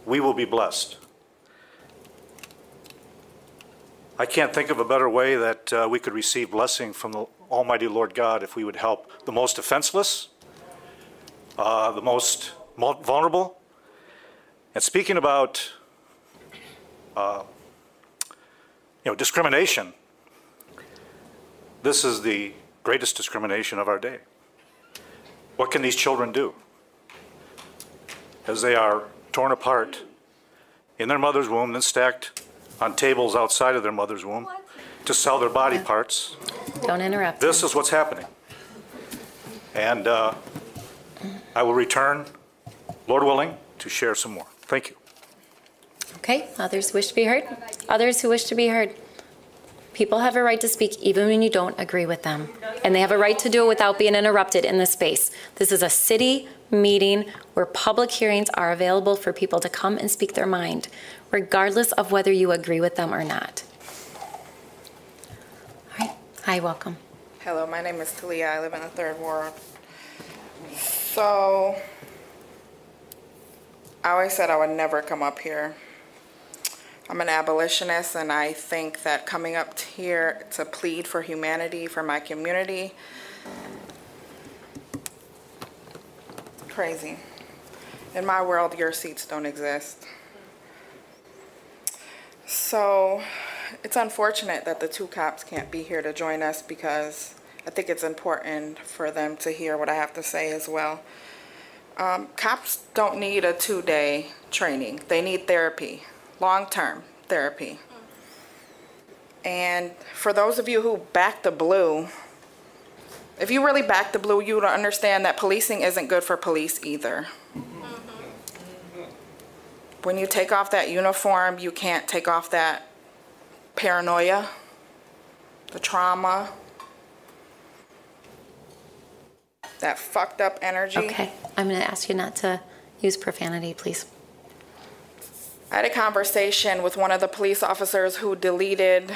we will be blessed. I can't think of a better way that uh, we could receive blessing from the Almighty Lord God if we would help the most defenseless, uh, the most vulnerable. And speaking about uh, you know, discrimination, this is the greatest discrimination of our day. What can these children do? As they are torn apart in their mother's womb and stacked on tables outside of their mother's womb to sell their body parts. Don't interrupt. This is what's happening. And uh, I will return, Lord willing, to share some more. Thank you. Okay, others wish to be heard? Others who wish to be heard? People have a right to speak even when you don't agree with them. And they have a right to do it without being interrupted in this space. This is a city meeting where public hearings are available for people to come and speak their mind, regardless of whether you agree with them or not. All right, hi, welcome. Hello, my name is Talia. I live in the third ward. So, I always said I would never come up here. I'm an abolitionist, and I think that coming up here to plead for humanity for my community, crazy. In my world, your seats don't exist. So, it's unfortunate that the two cops can't be here to join us because I think it's important for them to hear what I have to say as well. Um, cops don't need a two day training, they need therapy, long term therapy. And for those of you who back the blue, If you really back the blue, you would understand that policing isn't good for police either. Mm-hmm. When you take off that uniform, you can't take off that paranoia, the trauma, that fucked up energy. Okay, I'm going to ask you not to use profanity, please. I had a conversation with one of the police officers who deleted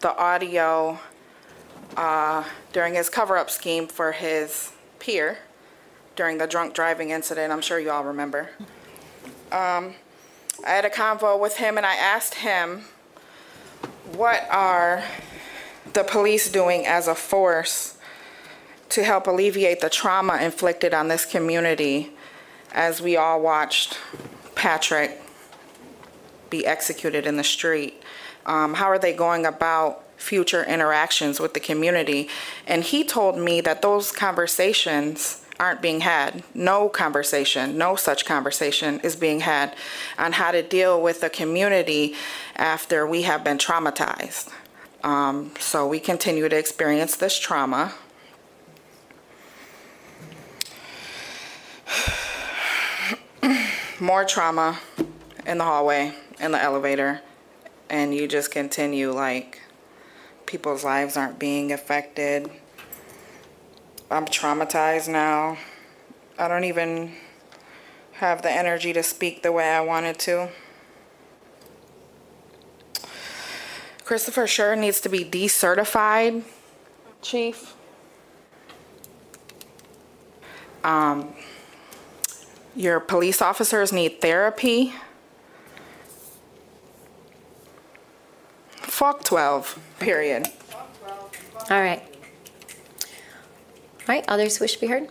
the audio uh, during his cover-up scheme for his peer during the drunk driving incident. I'm sure you all remember. Um, I had a convo with him and I asked him, what are the police doing as a force to help alleviate the trauma inflicted on this community as we all watched Patrick be executed in the street? Um, how are they going about future interactions with the community? And he told me that those conversations aren't being had. No conversation, no such conversation is being had on how to deal with the community after we have been traumatized. Um, so we continue to experience this trauma. *sighs* More trauma in the hallway, in the elevator, and you just continue like people's lives aren't being affected. I'm traumatized now. I don't even have the energy to speak the way I wanted to. Christopher Schurr needs to be decertified, Chief. Um, your police officers need therapy. Fuck 12, period. All right. All right, others wish to be heard?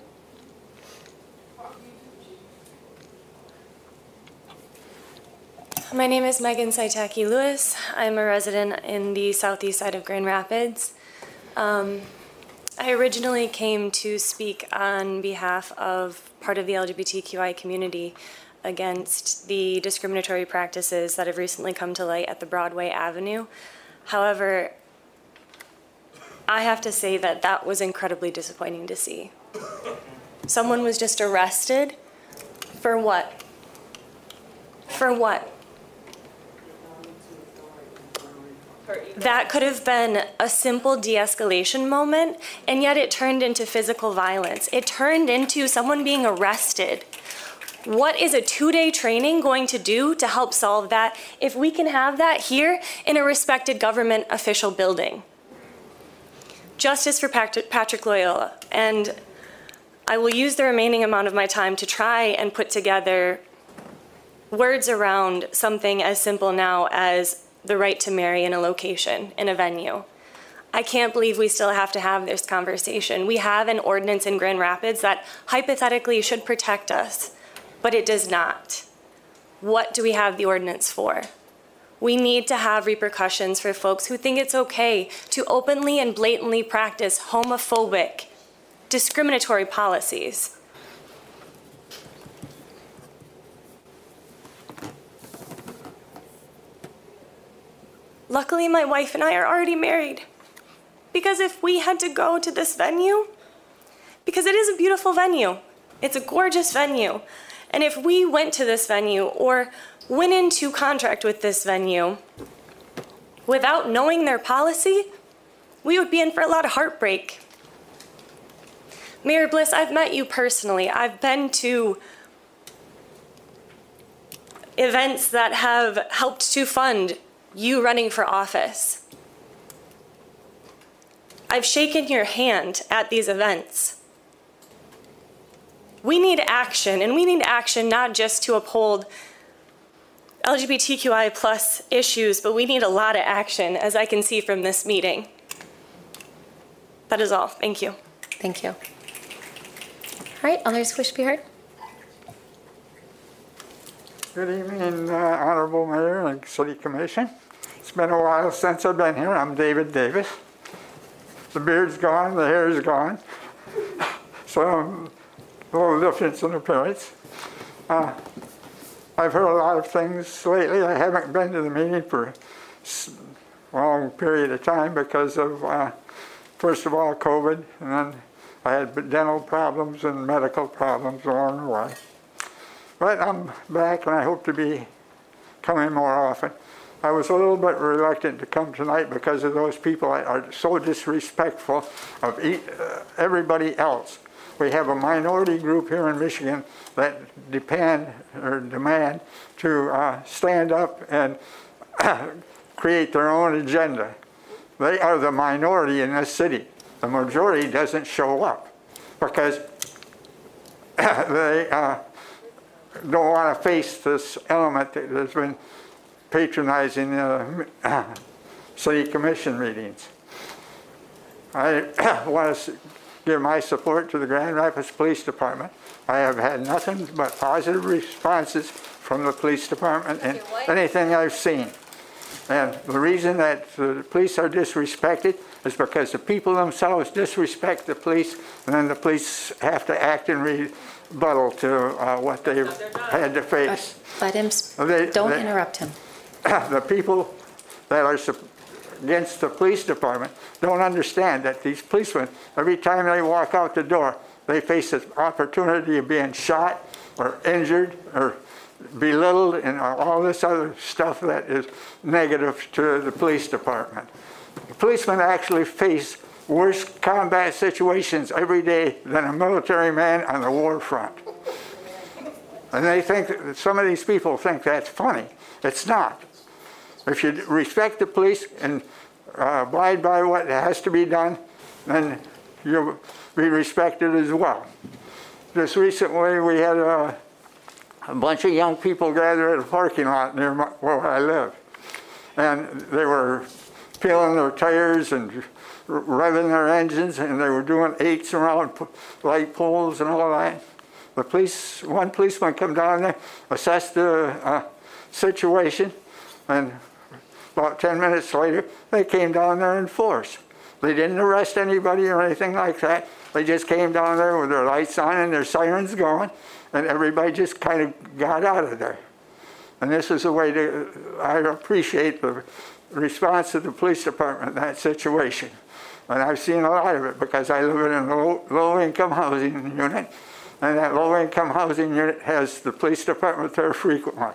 My name is Megan Saitaki Lewis. I'm a resident in the southeast side of Grand Rapids. Um, I originally came to speak on behalf of part of the LGBTQI community against the discriminatory practices that have recently come to light at the Broadway Avenue. However, I have to say that that was incredibly disappointing to see. Someone was just arrested for what? For what? That could have been a simple de escalation moment, and yet it turned into physical violence. It turned into someone being arrested. What is a two day training going to do to help solve that if we can have that here in a respected government official building? Justice for Patrick Lyoya. And I will use the remaining amount of my time to try and put together words around something as simple now as the right to marry in a location, in a venue. I can't believe we still have to have this conversation. We have an ordinance in Grand Rapids that hypothetically should protect us, but it does not. What do we have the ordinance for? We need to have repercussions for folks who think it's okay to openly and blatantly practice homophobic, discriminatory policies. Luckily, my wife and I are already married. Because if we had to go to this venue, because it is a beautiful venue, it's a gorgeous venue, and if we went to this venue or went into contract with this venue without knowing their policy, we would be in for a lot of heartbreak. Mayor Bliss, I've met you personally. I've been to events that have helped to fund you running for office. I've shaken your hand at these events. We need action, and we need action not just to uphold LGBTQI plus issues, but we need a lot of action, as I can see from this meeting. That is all. Thank you. Thank you. All right, others wish to be heard? Good evening, uh, Honorable Mayor and City Commission. It's been a while since I've been here. I'm David Davis. The beard's gone, the hair's gone. So I'm a little difference in appearance. Uh, I've heard a lot of things lately. I haven't been to the meeting for a long period of time because of, uh, first of all, COVID, and then I had dental problems and medical problems along the way. But I'm back and I hope to be coming more often. I was a little bit reluctant to come tonight because of those people that are so disrespectful of uh, everybody else. We have a minority group here in Michigan that depend or demand to uh, stand up and *coughs* create their own agenda. They are the minority in this city. The majority doesn't show up because *coughs* they uh, don't want to face this element that has been patronizing the uh, *coughs* city commission meetings. I want to give my support to the Grand Rapids Police Department. I have had nothing but positive responses from the police department and anything I've seen. And the reason that the police are disrespected is because the people themselves disrespect the police, and then the police have to act in rebuttal to uh, what they've had to face. Let him, They- don't they- interrupt him. *coughs* the people that are sup- against the police department don't understand that these policemen, every time they walk out the door, they face the opportunity of being shot or injured or belittled and all this other stuff that is negative to the police department. The Policemen actually face worse combat situations every day than a military man on the war front. And they think, some of these people think that's funny. It's not. If you respect the police and uh, abide by what has to be done, then you'll be respected as well. Just recently, we had a, a bunch of young people gather at a parking lot near my, where I live. And they were peeling their tires and revving their engines, and they were doing eights around light poles and all that. The police, one policeman come down there, assessed the uh, situation, and about 10 minutes later, they came down there in force. They didn't arrest anybody or anything like that. They just came down there with their lights on and their sirens going, and everybody just kind of got out of there. And this is a way to, I appreciate the response of the police department in that situation. And I've seen a lot of it because I live in a low, low-income housing unit, and that low-income housing unit has the police department there frequently.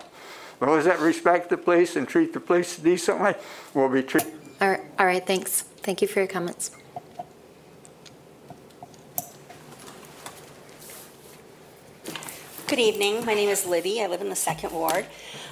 Those that respect the police and treat the police decently We'll be treated. All right, all right, thanks. Thank you for your comments. Good evening. My name is Libby. I live in the second ward.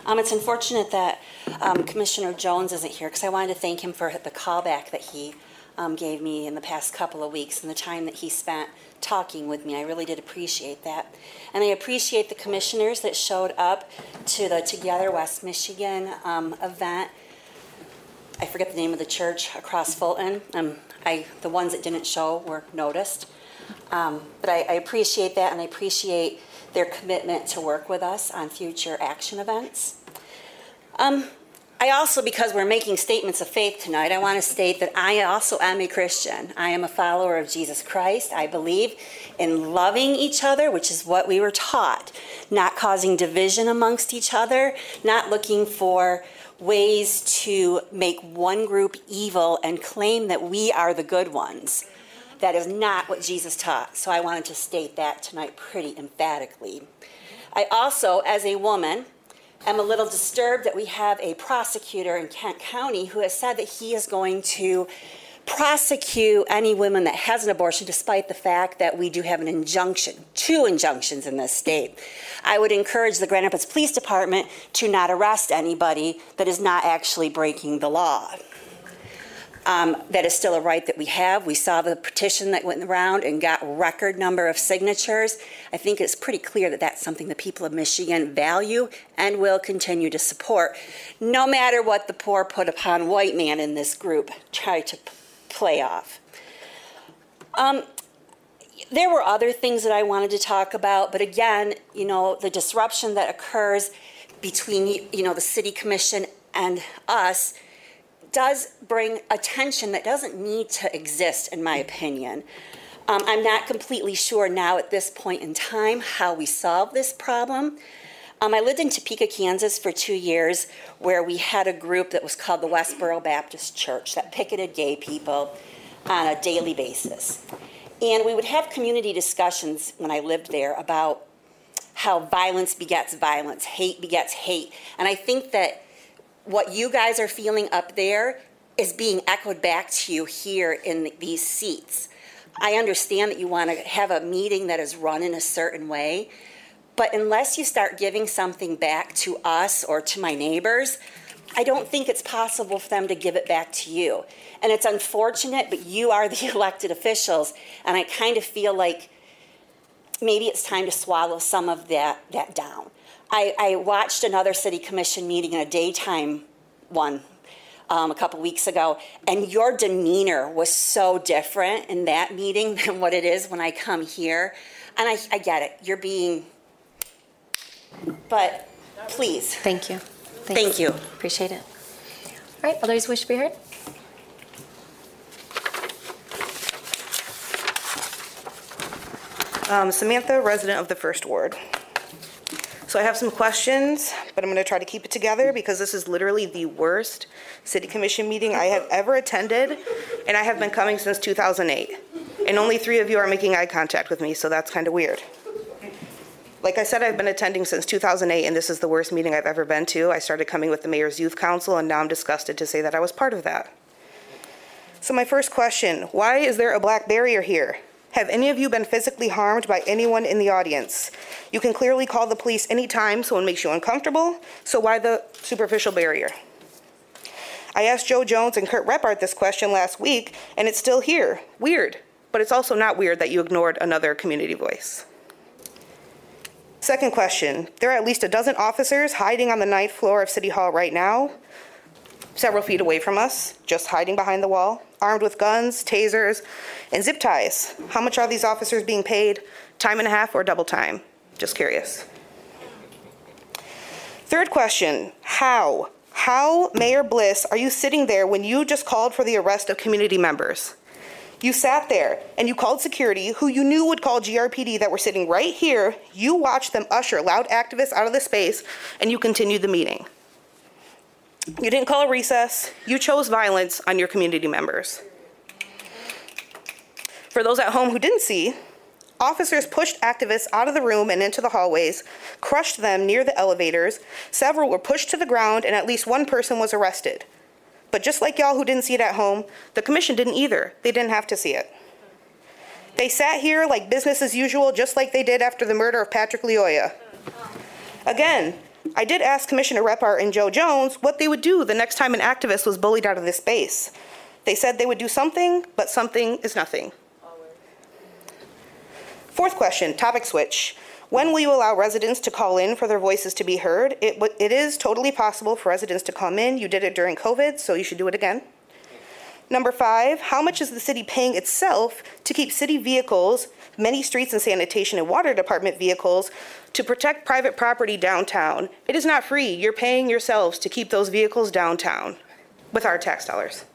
Um, it's unfortunate that um, Commissioner Jones isn't here because I wanted to thank him for the callback that he um, gave me in the past couple of weeks and the time that he spent talking with me. I really did appreciate that. And I appreciate the commissioners that showed up to the Together West Michigan um, event. I forget the name of the church across Fulton. Um, I, the ones that didn't show were noticed. Um, but I, I appreciate that and I appreciate their commitment to work with us on future action events. Um, I also, because we're making statements of faith tonight, I want to state that I also am a Christian. I am a follower of Jesus Christ. I believe in loving each other, which is what we were taught, not causing division amongst each other, not looking for ways to make one group evil and claim that we are the good ones. That is not what Jesus taught. So I wanted to state that tonight pretty emphatically. I also, as a woman, am a little disturbed that we have a prosecutor in Kent County who has said that he is going to prosecute any woman that has an abortion despite the fact that we do have an injunction, two injunctions in this state. I would encourage the Grand Rapids Police Department to not arrest anybody that is not actually breaking the law. Um, that is still a right that we have. We saw the petition that went around and got record number of signatures. I think it's pretty clear that that's something the people of Michigan value and will continue to support, no matter what the poor put upon white man in this group try to p- play off. Um, there were other things that I wanted to talk about, but again, you know, the disruption that occurs between, you know, the city commission and us does bring attention that doesn't need to exist, in my opinion. Um, I'm not completely sure now at this point in time how we solve this problem. Um, I lived in Topeka, Kansas for two years, where we had a group that was called the Westboro Baptist Church that picketed gay people on a daily basis. And we would have community discussions when I lived there about how violence begets violence, hate begets hate. And I think that what you guys are feeling up there is being echoed back to you here in these seats. I understand that you want to have a meeting that is run in a certain way, but unless you start giving something back to us or to my neighbors, I don't think it's possible for them to give it back to you. And it's unfortunate, but you are the *laughs* elected officials, and I kind of feel like maybe it's time to swallow some of that, that down. I, I watched another city commission meeting in a daytime one um, a couple weeks ago, and your demeanor was so different in that meeting *laughs* than what it is when I come here. And I, I get it, you're being, but please. Thank you. Thank you. Appreciate it. All right, others wish to be heard? Um, Samantha, resident of the First Ward. So I have some questions, but I'm going to try to keep it together because this is literally the worst city commission meeting I have ever attended, and I have been coming since 2008. And only three of you are making eye contact with me, so that's kind of weird. Like I said, I've been attending since 2008, and this is the worst meeting I've ever been to. I started coming with the Mayor's Youth Council, and now I'm disgusted to say that I was part of that. So my first question, why is there a black barrier here? Have any of you been physically harmed by anyone in the audience? You can clearly call the police anytime someone makes you uncomfortable, so why the superficial barrier? I asked Joe Jones and Kurt Reppart this question last week, and it's still here. Weird, but it's also not weird that you ignored another community voice. Second question, there are at least a dozen officers hiding on the ninth floor of City Hall right now, several feet away from us, just hiding behind the wall, armed with guns, tasers, and zip ties. How much are these officers being paid? Time and a half or double time? Just curious. Third question, how? How, Mayor Bliss, are you sitting there when you just called for the arrest of community members? You sat there and you called security, who you knew would call GRPD that were sitting right here. You watched them usher loud activists out of the space and you continued the meeting. You didn't call a recess. You chose violence on your community members. For those at home who didn't see, officers pushed activists out of the room and into the hallways, crushed them near the elevators. Several were pushed to the ground, and at least one person was arrested. But just like y'all who didn't see it at home, the commission didn't either. They didn't have to see it. They sat here like business as usual, just like they did after the murder of Patrick Lyoya. Again, I did ask Commissioner Reppart and Joe Jones what they would do the next time an activist was bullied out of this space. They said they would do something, but something is nothing. Fourth question, topic switch. When will you allow residents to call in for their voices to be heard? It, it is totally possible for residents to come in. You did it during COVID, so you should do it again. Number five, how much is the city paying itself to keep city vehicles, many streets and sanitation and water department vehicles, to protect private property downtown? It is not free. You're paying yourselves to keep those vehicles downtown with our tax dollars.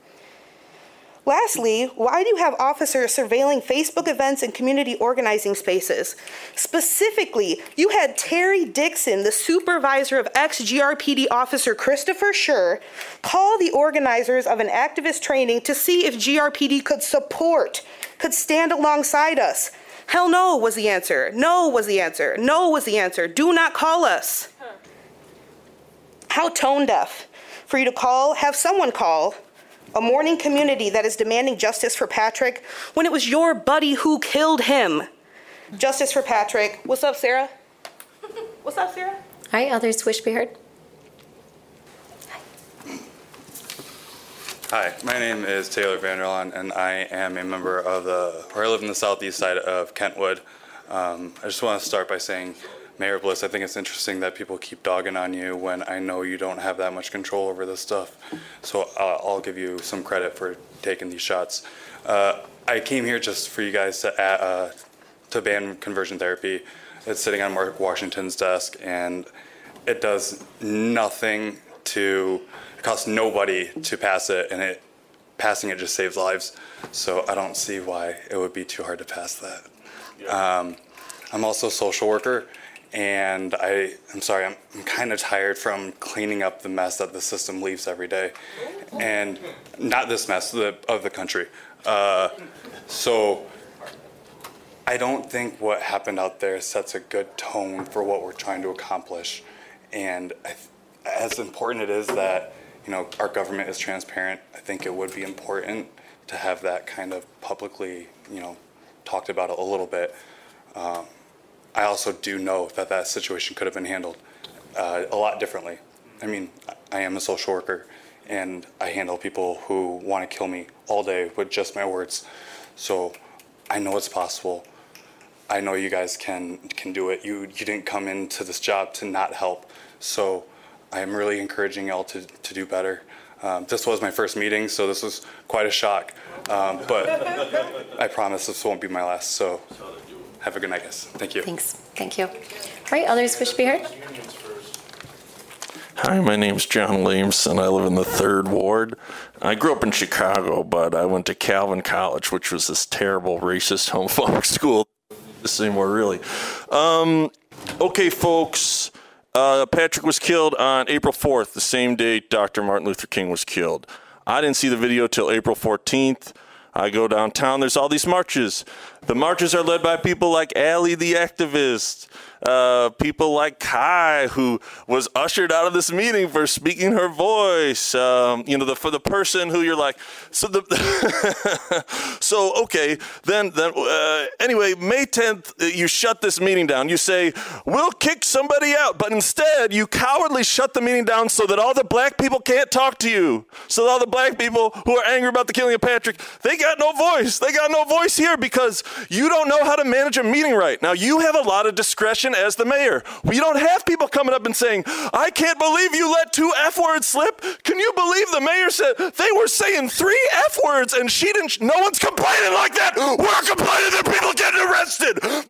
Lastly, why do you have officers surveilling Facebook events and community organizing spaces? Specifically, you had Terry Dixon, the supervisor of ex GRPD officer Christopher Schurr, call the organizers of an activist training to see if GRPD could support, could stand alongside us. Hell no was the answer. No was the answer. No was the answer. Do not call us. How tone deaf for you to call, have someone call a mourning community that is demanding justice for Patrick when it was your buddy who killed him. Justice for Patrick. What's up, Sarah? *laughs* What's up, Sarah? All right, others wish be heard? Hi, my name is Taylor Vanderlaan, and I am a member of the, or I live in the southeast side of Kentwood. Um, I just want to start by saying, Mayor Bliss, I think it's interesting that people keep dogging on you when I know you don't have that much control over this stuff. So uh, I'll give you some credit for taking these shots. Uh, I came here just for you guys to uh, to ban conversion therapy. It's sitting on Mark Washington's desk, and it does nothing to it costs nobody to pass it, and it passing it just saves lives. So I don't see why it would be too hard to pass that. Um, I'm also a social worker, and I I'm sorry I'm, I'm kind of tired from cleaning up the mess that the system leaves every day, and not this mess the, of the country. Uh, so I don't think what happened out there sets a good tone for what we're trying to accomplish. And I, th- as important it is that you know our government is transparent, I think it would be important to have that kind of publicly you know talked about a little bit. Um, I also do know that that situation could have been handled uh, a lot differently. I mean, I am a social worker, and I handle people who want to kill me all day with just my words. So I know it's possible. I know you guys can can do it. You you didn't come into this job to not help. So I am really encouraging y'all to, to do better. Um, this was my first meeting, so this was quite a shock. Um, but I promise this won't be my last. So have a good night, guys. Thank you. Thanks. Thank you. All right, others wish to be heard? Hi, my name's John Williamson. I live in the third ward. I grew up in Chicago, but I went to Calvin College, which was this terrible racist homophobic *laughs* school. This anymore, really. Um, okay, folks. Uh, Patrick was killed on April 4th, the same day Dr. Martin Luther King was killed. I didn't see the video till April 14th. I go downtown, there's all these marches. The marches are led by people like Allie the activist, uh, people like Kai, who was ushered out of this meeting for speaking her voice. Um, you know, the, for the person who you're like, so the, *laughs* so okay, then then uh, anyway, May 10th, uh, you shut this meeting down. You say we'll kick somebody out, but instead you cowardly shut the meeting down so that all the black people can't talk to you. So all the black people who are angry about the killing of Patrick, they got no voice. They got no voice here because you don't know how to manage a meeting right. Now you have a lot of discretion as the mayor. We don't have people coming up and saying, I can't believe you let two F words slip. Can you believe the mayor said they were saying three F words and she didn't? No one's complaining like that. We're complaining that people getting arrested.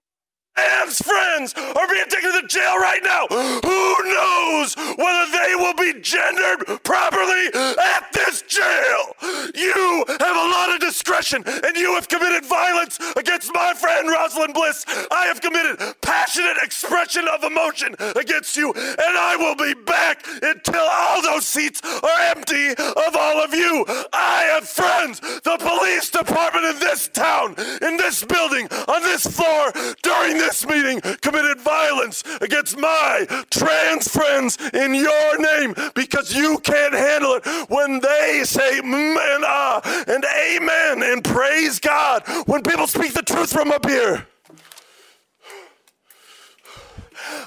Anne's friends are being taken to jail right now. Who knows whether they will be gendered properly at this jail? You have a lot of discretion, and you have committed violence against my friend Rosalind Bliss. I have committed passionate expression of emotion against you, and I will be back until all those seats are empty of all of you. I have friends. The police department in this town, in this building, on this floor, during this meeting committed violence against my trans friends in your name because you can't handle it when they say mm and ah and amen and praise God when people speak the truth from up here.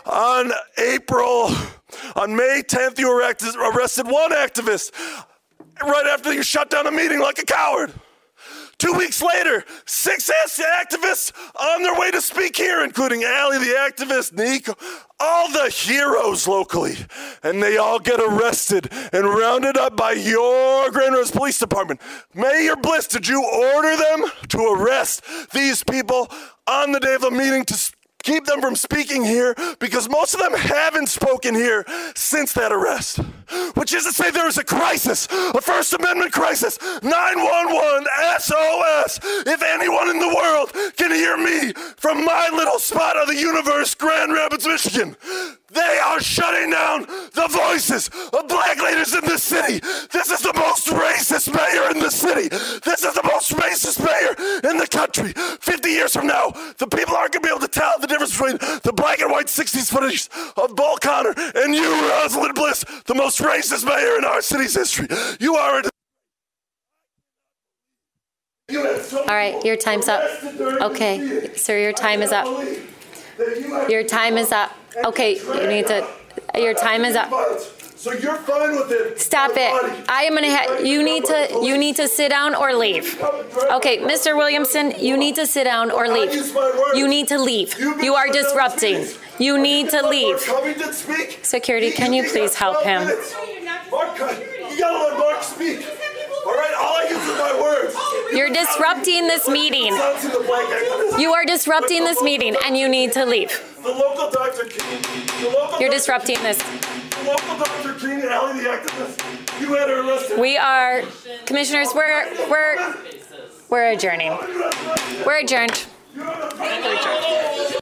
On April, on May 10th, you arrested one activist right after you shut down a meeting like a coward. Two weeks later, six activists on their way to speak here, including Allie the activist, Nico, all the heroes locally. And they all get arrested and rounded up by your Grand Rose Police Department. Mayor Bliss, did you order them to arrest these people on the day of the meeting to keep them from speaking here because most of them haven't spoken here since that arrest. Which is to say, there is a crisis, a First Amendment crisis, 911 SOS. If anyone in the world can hear me from my little spot of the universe, Grand Rapids, Michigan, they are shutting down the voices of black leaders in this city. This is the most racist mayor in the city. This is the most racist mayor in the country. 50 years from now, the people aren't going to be able to tell the difference between the black and white 60s footage of Bull Connor and you, Rosalind Bliss, the most racist mayor in our city's history. You are a All right, your time's up. Okay, sir, your time is up. Your time is up. Okay, you need to, your time is up. So you're fine with it? Stop it. I am gonna ha, you need to, you need to sit down or leave. Okay, Mr. Williamson, you need to sit down or leave. You need to leave. You are disrupting. You need to leave. Security, can you please help him? Mark, you gotta let Mark speak. All right, all I use is my words. You're disrupting this meeting. You are disrupting this meeting and you need to leave. The local Dr. King, the local You're disrupting this. The local Dr. King, Allie the activist, you had her arrested. We are, commissioners, we're, we're, we're adjourning. We're adjourned. We're adjourned.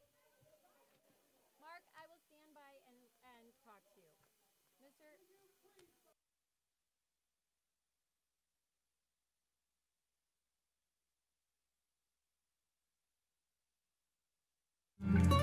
Bye.